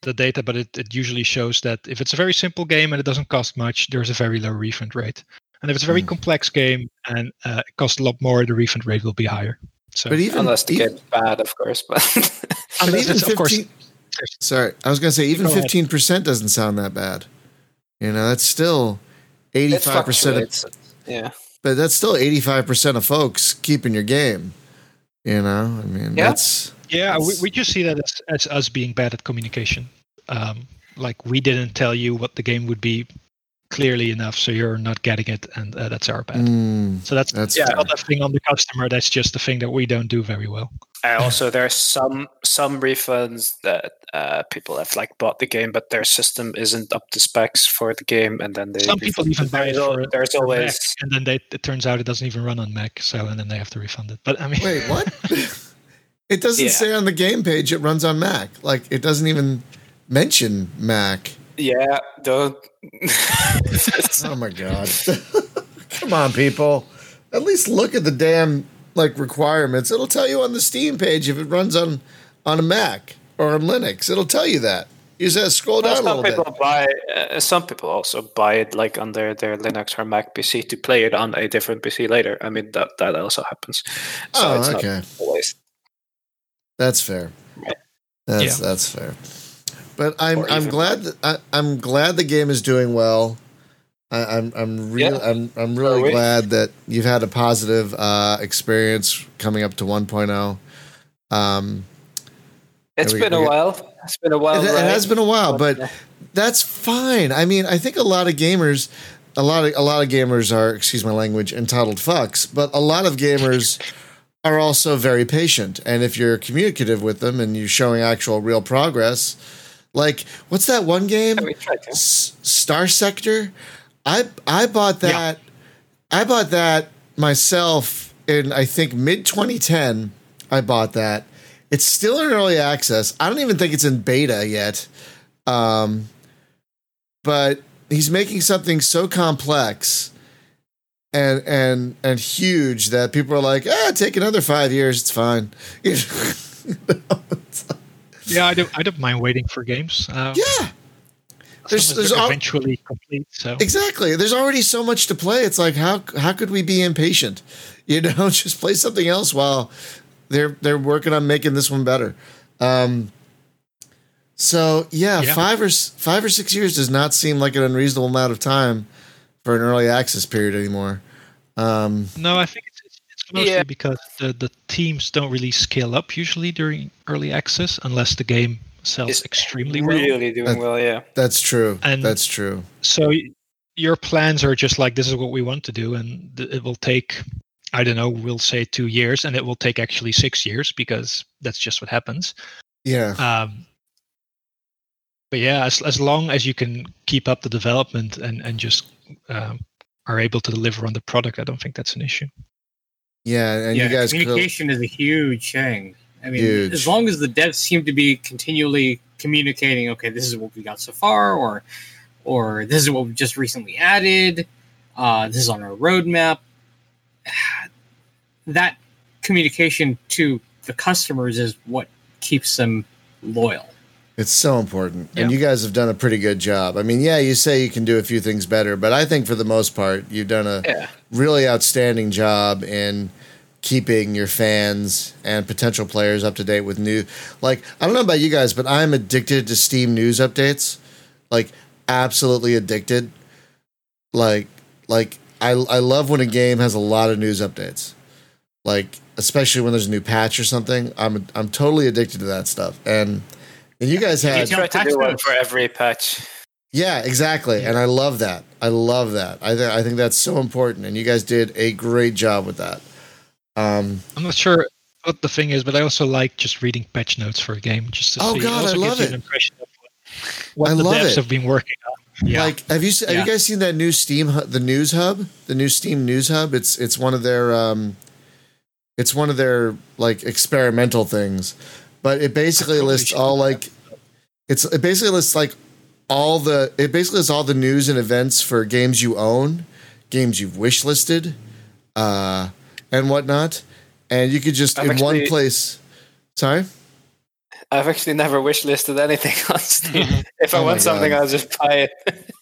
the data, but it, it usually shows that if it's a very simple game and it doesn't cost much, there's a very low refund rate. And if it's a very Hmm. complex game and uh, it costs a lot more, the refund rate will be higher. So but even Unless the game's bad, of course. But but Unless even it's, of course, 15 Sorry, I was gonna say even Go fifteen percent doesn't sound that bad. You know, that's still eighty-five percent. fluctuates. Yeah, But that's still eighty-five percent of folks keeping your game. You know, I mean, Yeah. that's Yeah, we, we just see that as, as us being bad at communication. Um, like we didn't tell you what the game would be clearly enough, so you're not getting it, and uh, that's our bad. mm, So that's that's Yeah. fair. not a thing on the customer. That's just the thing that we don't do very well. and also there's some some refunds that uh, people have like bought the game, but their system isn't up to specs for the game, and then they Some people even buy it there's, for, there's for always Mac, and then they, it turns out it doesn't even run on Mac. So and then they have to refund it. But I mean, Wait, what? it doesn't Yeah. say on the game page it runs on Mac. Like it doesn't even mention Mac. Yeah don't. Oh my god. Come on, people. At least look at the damn like requirements. It'll tell you on the Steam page if it runs on on a Mac or on Linux. It'll tell you that. You just scroll Well, down a some little people bit. buy. Uh, some people also buy it like on their, their Linux or Mac PC to play it on a different PC later. I mean that that also happens. So Oh, it's okay. not always. That's fair. Right. That's Yeah. that's fair. But I'm I'm glad that I, I'm glad the game is doing well. I, I'm I'm really Yeah. I'm I'm really glad that you've had a positive uh, experience coming up to 1.0. Um, It's we- been we a got- while. It's been a while. it, it has been a while, but uh, that's fine. I mean, I think a lot of gamers, a lot of a lot of gamers are, excuse my language, entitled fucks. But a lot of gamers are also very patient, and if you're communicative with them and you're showing actual real progress, like what's that one game, we tried to. S- Star Sector? I I bought that. I bought that myself in I think mid 2010. I bought that. It's still in early access. I don't even think it's in beta yet. Um, but he's making something so complex and and and huge that people are like, ah, take another five years. It's fine. You know? Yeah, I don't. I don't mind waiting for games. Uh, yeah, there's- there's al- eventually complete. So exactly. There's already so much to play. It's like how how could we be impatient? You know, just play something else while they're they're working on making this one better. Um, so yeah, Yeah. five or five or six years does not seem like an unreasonable amount of time for an early access period anymore. Um, no, I think mostly Yeah. because the the teams don't really scale up usually during early access unless the game sells It's extremely well. really doing Uh, well. Yeah. that's true. And- that's true. So your plans are just like this is what we want to do, and th- it will take. I don't know. We'll say two years, and it will take actually six years because that's just what happens. Yeah. Um, but yeah, as as long as you can keep up the development and and just um, are able to deliver on the product, I don't think that's an issue. Yeah, and yeah, you guys could, communication is a huge thing. I mean, Huge. as long as the devs seem to be continually communicating, okay, this is what we got so far, or or this is what we just recently added, uh, this is on our roadmap. That communication to the customers is what keeps them loyal. It's so important. Yeah. And you guys have done a pretty good job. I mean, yeah, you say you can do a few things better, but I think for the most part, you've done a Yeah. really outstanding job in keeping your fans and potential players up to date with new like I don't know about you guys, but I'm addicted to Steam news updates. Like absolutely addicted. Like like I I love when a game has a lot of news updates. Like especially when there's a new patch or something. I'm I'm totally addicted to that stuff. And and you guys We had Yeah, try to do one for every patch. yeah, exactly. And I love that. I love that. I, th- I think that's so important. And you guys did a great job with that. Um, I'm not sure what the thing is, but I also like just reading patch notes for a game just to Oh, see. God, I also love gives you it. An impression of what, I the love devs it. have been working on. Yeah. Like, have you se- have Yeah. you guys seen that new Steam the News Hub, the new Steam News Hub? It's it's one of their um, it's one of their like experimental things, but it basically lists all like it's it basically lists like all the it basically lists all the news and events for games you own, games you've wish listed, uh, and whatnot, and you could just I've in one place. Sorry. I've actually never wish listed anything on Steam. if I Oh want something, I'll just buy it.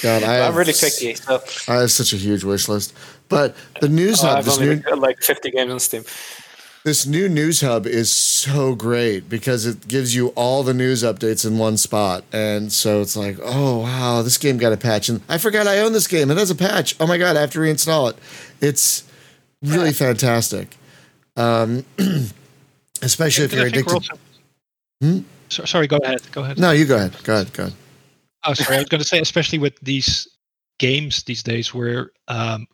God, I I'm really picky, so I have such a huge wish list. But the news oh, hub, I've this only new, like 50 games on Steam. This new news hub is so great because it gives you all the news updates in one spot. And so it's like, oh wow, this game got a patch. And I forgot I own this game. It has a patch. Oh my god, I have to reinstall it. It's really fantastic. Um, especially if you're I think we're addicted. Hmm? So, sorry, go ahead. Go ahead. No, you go ahead. Go ahead. Go ahead. Oh, sorry. I was going to say, especially with these games these days, where um,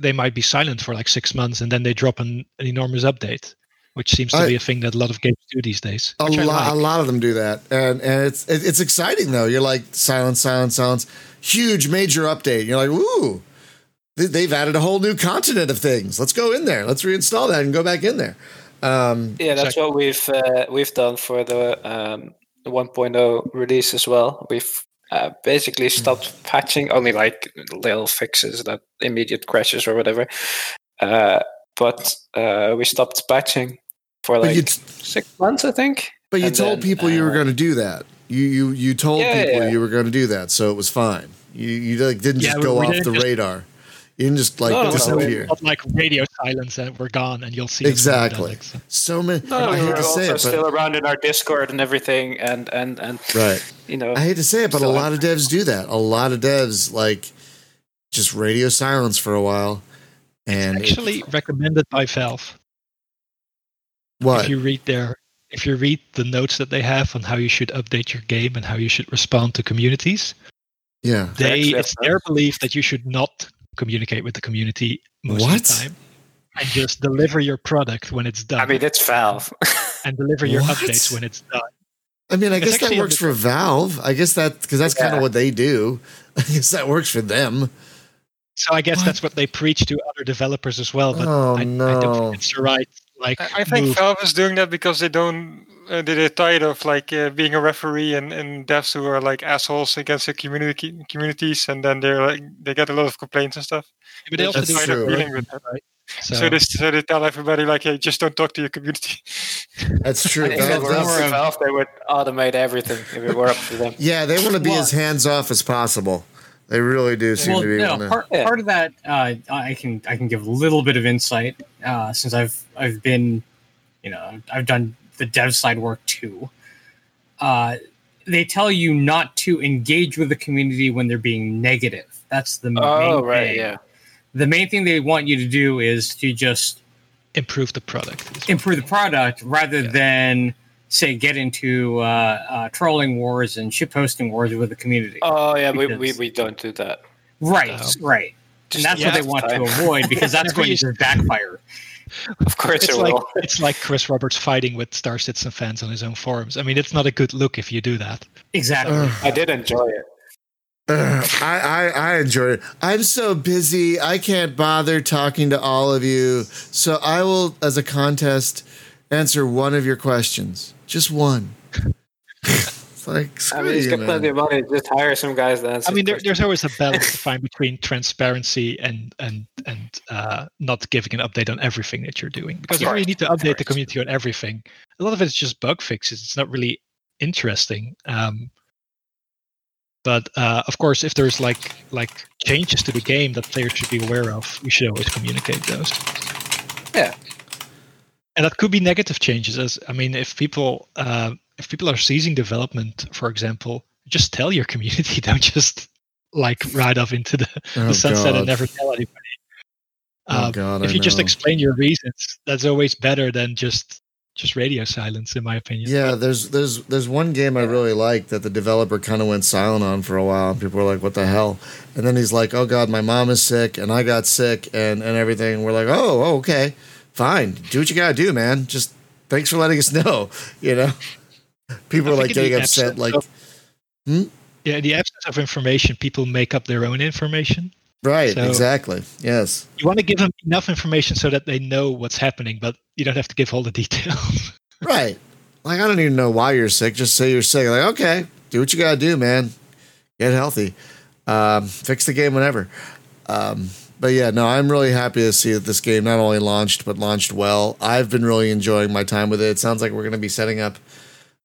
they might be silent for like six months and then they drop an, an enormous update, which seems to I- be a thing that a lot of games do these days. A lot, like. a lot of them do that, and and it's it, it's exciting though. You're like silence, silence, silence. Huge major update. You're like, ooh, they- they've added a whole new continent of things. Let's go in there. Let's reinstall that and go back in there. Um, Yeah, that's Exactly. what we've uh, we've done for the um, 1.0 release as well. We've uh, basically stopped patching, only like little fixes that immediate crashes or whatever. Uh, but uh, we stopped patching for like you, six months, I think. But you And told then, people you were uh, going to do that. You you you told Yeah, people yeah. you were going to do that, so it was fine. You you like didn't Yeah, just go off the just- radar. You didn't just like No, no, no, disappear. Like radio silence and we're gone and you'll see us when we're Exactly. done, like, so- So many. No, I we hate to say also it, still around in our Discord and everything, and and and right. you know, I hate to say it, but a lot of devs do that. A lot of devs like just radio silence for a while, and it- Actually recommended by Valve. what? If you read their if you read the notes that they have on how you should update your game and how you should respond to communities, yeah. they it's their belief that you should not communicate with the community most What? of the time. And just deliver your product when it's done I mean, it's Valve. and deliver your What? updates when it's done. I mean, I It's guess that works for Valve. I guess that because that's kind of what they do. I guess that works for them. So I guess What? that's what they preach to other developers as well. But Oh, I, I don't think it's the right like I I think move. Valve is doing that because they don't. Uh, they're tired of like uh, being a referee and, and devs who are like assholes against the community communities, and then they're like they get a lot of complaints and stuff. but they also That's do tired true. of dealing with that. right? So, So, they so they tell everybody like, hey, just don't talk to your community. That's true. if it were up to they would automate everything if it were up to them. yeah, they want to be Well- as hands off as possible. They really do seem well, to be. no, wanna- part, part of that uh, I can I can give a little bit of insight uh, since I've I've been you know I've done the dev side work too. Uh, they tell you not to engage with the community when they're being negative. That's the Oh, main right, thing. yeah. The main thing they want you to do is to just improve the product. improve the product rather Yeah. than say get into uh, uh, trolling wars and ship posting wars with the community. Oh yeah, we, we, we don't do that. right, um, right. And that's yeah, what they want the to avoid because that's going to just backfire. Of course It's it like will. it's like Chris Roberts fighting with Star Citizen fans on his own forums. I mean, it's not a good look if you do that. Exactly. Ugh. I did enjoy it. Ugh, I, I I enjoyed it. I'm so busy. I can't bother talking to all of you. So I will, as a contest, answer one of your questions. Just one. it's like I mean, he's you, got man. plenty of money. Just hire some guys to answer. I mean, there, there's always a balance to find between transparency and and and uh, not giving an update on everything that you're doing because Of you really need to update the community on everything. A lot of it's just bug fixes. It's not really interesting. Um, but uh, of course, if there's like like changes to the game that players should be aware of, you should always communicate those. Yeah. and that could be negative changes. As I mean, if people uh, if people are ceasing development, for example, just tell your community. Don't just like ride off into the, Oh, the sunset God. and never tell anybody. Oh, Um, God, if I you just explain your reasons, that's always better than just just radio silence, in my opinion. Yeah, there's there's there's one game I really like that the developer kind of went silent on for a while. and People were like, "What the hell?" And then he's like, "Oh God, my mom is sick, and I got sick, and and everything." We're like, "Oh, oh, okay, fine. Do what you gotta do, man. Just thanks for letting us know." You know, people are like think in the getting upset, like, of- Hmm? Yeah, in the absence of information, people make up their own information. right, So- exactly, yes, You want to give them enough information so that they know what's happening, but you don't have to give all the details. right. Like I don't even know why you're sick. Just say you're sick. Like, okay, do what you gotta do, man. Get healthy. Um, fix the game whenever. Um, but yeah, no, I'm really happy to see that this game not only launched but launched well. I've been really enjoying my time with it. It sounds like we're going to be setting up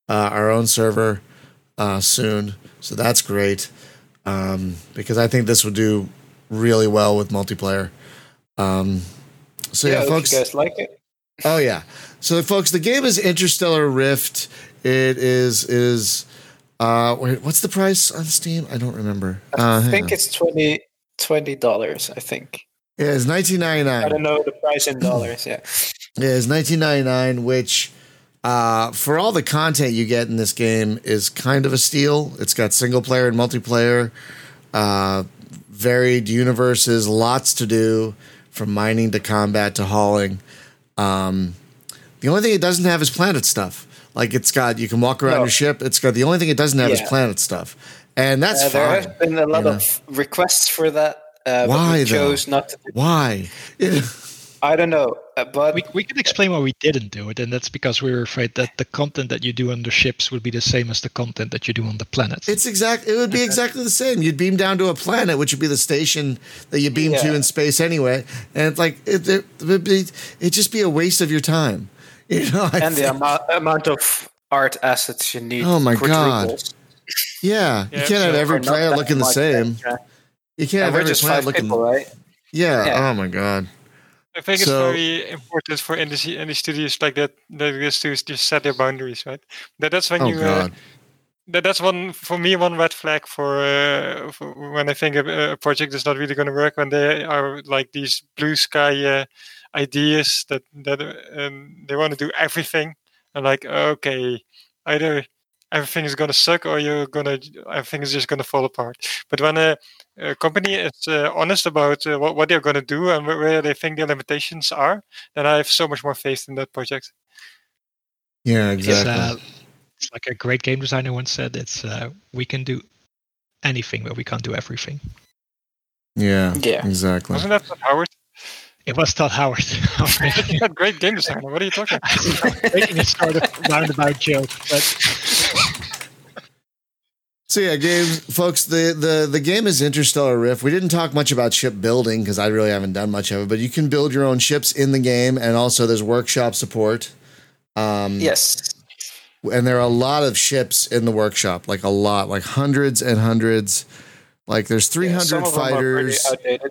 uh, our own server uh, soon, so that's great um, because I think this would do really well with multiplayer. Um, so yeah, yeah, folks. you guys like it. Oh yeah. So folks, the game is Interstellar Rift. It is is uh wait, what's the price on Steam? I don't remember. Uh, I hang think it's 20 dollars. I think. yeah, it's nineteen ninety nine. I don't know the price in dollars. Yeah. Yeah, it's nineteen ninety nine, which uh, for all the content you get in this game is kind of a steal. It's got single player and multiplayer, uh, varied universes, lots to do from mining to combat to hauling. Um, the only thing it doesn't have is planet stuff. Like it's got you can walk around No. your ship. It's got the only thing it doesn't have is planet stuff, and that's Uh, there fine. have been a lot you know. of requests for that. Uh, Why, but we though? chose not to. Why? I don't know, uh, but we, we can explain why we didn't do it, and that's because we were afraid that the content that you do on the ships would be the same as the content that you do on the planet. It's exact. It would be exactly the same. You'd beam down to a planet, which would be the station that you beam to in space anyway, and it's like it, it would be. It'd just be a waste of your time. You know, I and the amount amount of art assets you need. Oh my God. quadruples. Yeah, you can't have every Or not player looking the much same. extra. You can't And have every just player looking. people, right? Yeah. Yeah. Oh my god. I think it's So- very important for indie, indie studios like that. That just to just set their boundaries, right? That that's when Oh you. Uh, that, that's one for me one red flag for, uh, for when I think a, a project is not really going to work when they are like these blue sky uh, ideas that that uh, um, they want to do everything and like okay either everything is going to suck or you're going to everything is just going to fall apart. But when a, a company is uh, honest about uh, what, what they're going to do and where, where they think their limitations are, then I have so much more faith in that project. Yeah, It's, exactly. uh, it's like a great game designer once said. It's uh, we can do anything, but we can't do everything. yeah. Yeah. Exactly. Wasn't that Todd Howard? It was Todd Howard. I was making, that great game designer. What are you talking about? making a sort of roundabout joke, but So yeah, games, folks. The the the game is Interstellar Rift. We didn't talk much about ship building because I really haven't done much of it. But you can build your own ships in the game, and also there's workshop support. Um, Yes. and there are a lot of ships in the workshop, like a lot, like hundreds and hundreds. Like there's 300 Yeah, some of them are pretty fighters,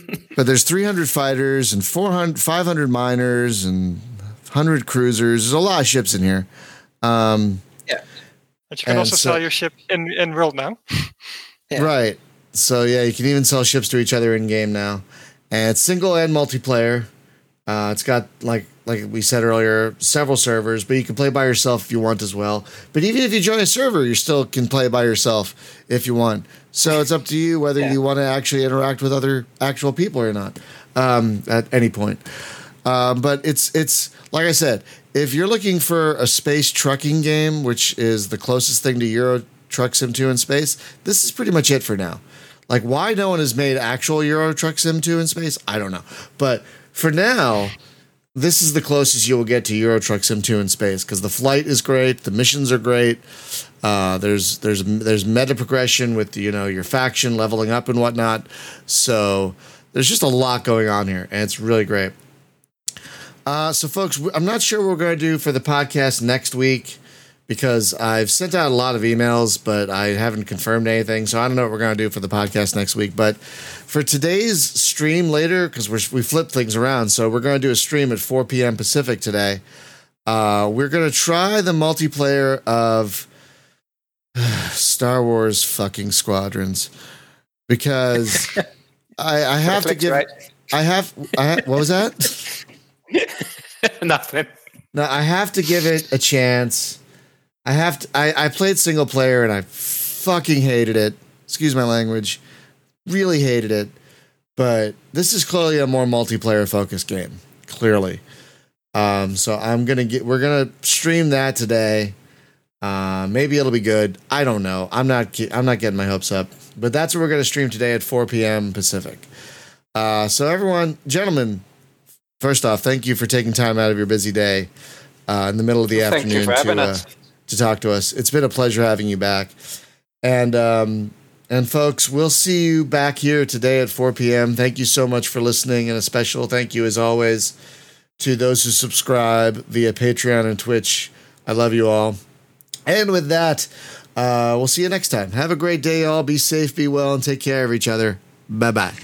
but- but there's 300 fighters and 400, 500 miners and 100 cruisers. There's a lot of ships in here. Um, But you can And also so- sell your ship in in world now. Yeah. Right. So yeah, you can even sell ships to each other in game now, and it's single and multiplayer. Uh, it's got like like we said earlier, several servers, but you can play by yourself if you want as well. But even if you join a server, you still can play by yourself if you want. So it's up to you whether Yeah. you want to actually interact with other actual people or not um, at any point. Um, but it's it's like I said, if you're looking for a space trucking game, which is the closest thing to Euro Truck Sim 2 in space, this is pretty much it for now. Like why no one has made actual Euro Truck Sim 2 in space, I don't know. But for now, this is the closest you will get to Euro Truck Sim 2 in space because the flight is great, the missions are great. Uh, there's there's there's meta progression with you know your faction leveling up and whatnot. So there's just a lot going on here, and it's really great. Uh, so, folks, I'm not sure what we're going to do for the podcast next week because I've sent out a lot of emails, but I haven't confirmed anything. So, I don't know what we're going to do for the podcast next week. But for today's stream later, because we flip things around, so we're going to do a stream at 4 p.m. Pacific today. Uh, we're going to try the multiplayer of Star Wars fucking squadrons because I, I have to give. right? I have. I ha- what was that? Nothing. No, I have to give it a chance. I have to. I, I played single player and I fucking hated it. Excuse my language. Really hated it. But this is clearly a more multiplayer focused game. Clearly. Um, so I'm gonna get. We're gonna stream that today. Uh, maybe it'll be good. I don't know. I'm not. I'm not getting my hopes up. But that's what we're gonna stream today at 4 p.m. Pacific. Uh, so everyone, gentlemen, first off, thank you for taking time out of your busy day uh, in the middle of the you afternoon to, uh, to talk to us. It's been a pleasure having you back. And um, and folks, we'll see you back here today at 4 p.m. Thank you so much for listening, and a special thank you as always to those who subscribe via Patreon and Twitch. I love you all. And with that, uh, we'll see you next time. Have a great day, all. Be safe, be well, and take care of each other. Bye bye.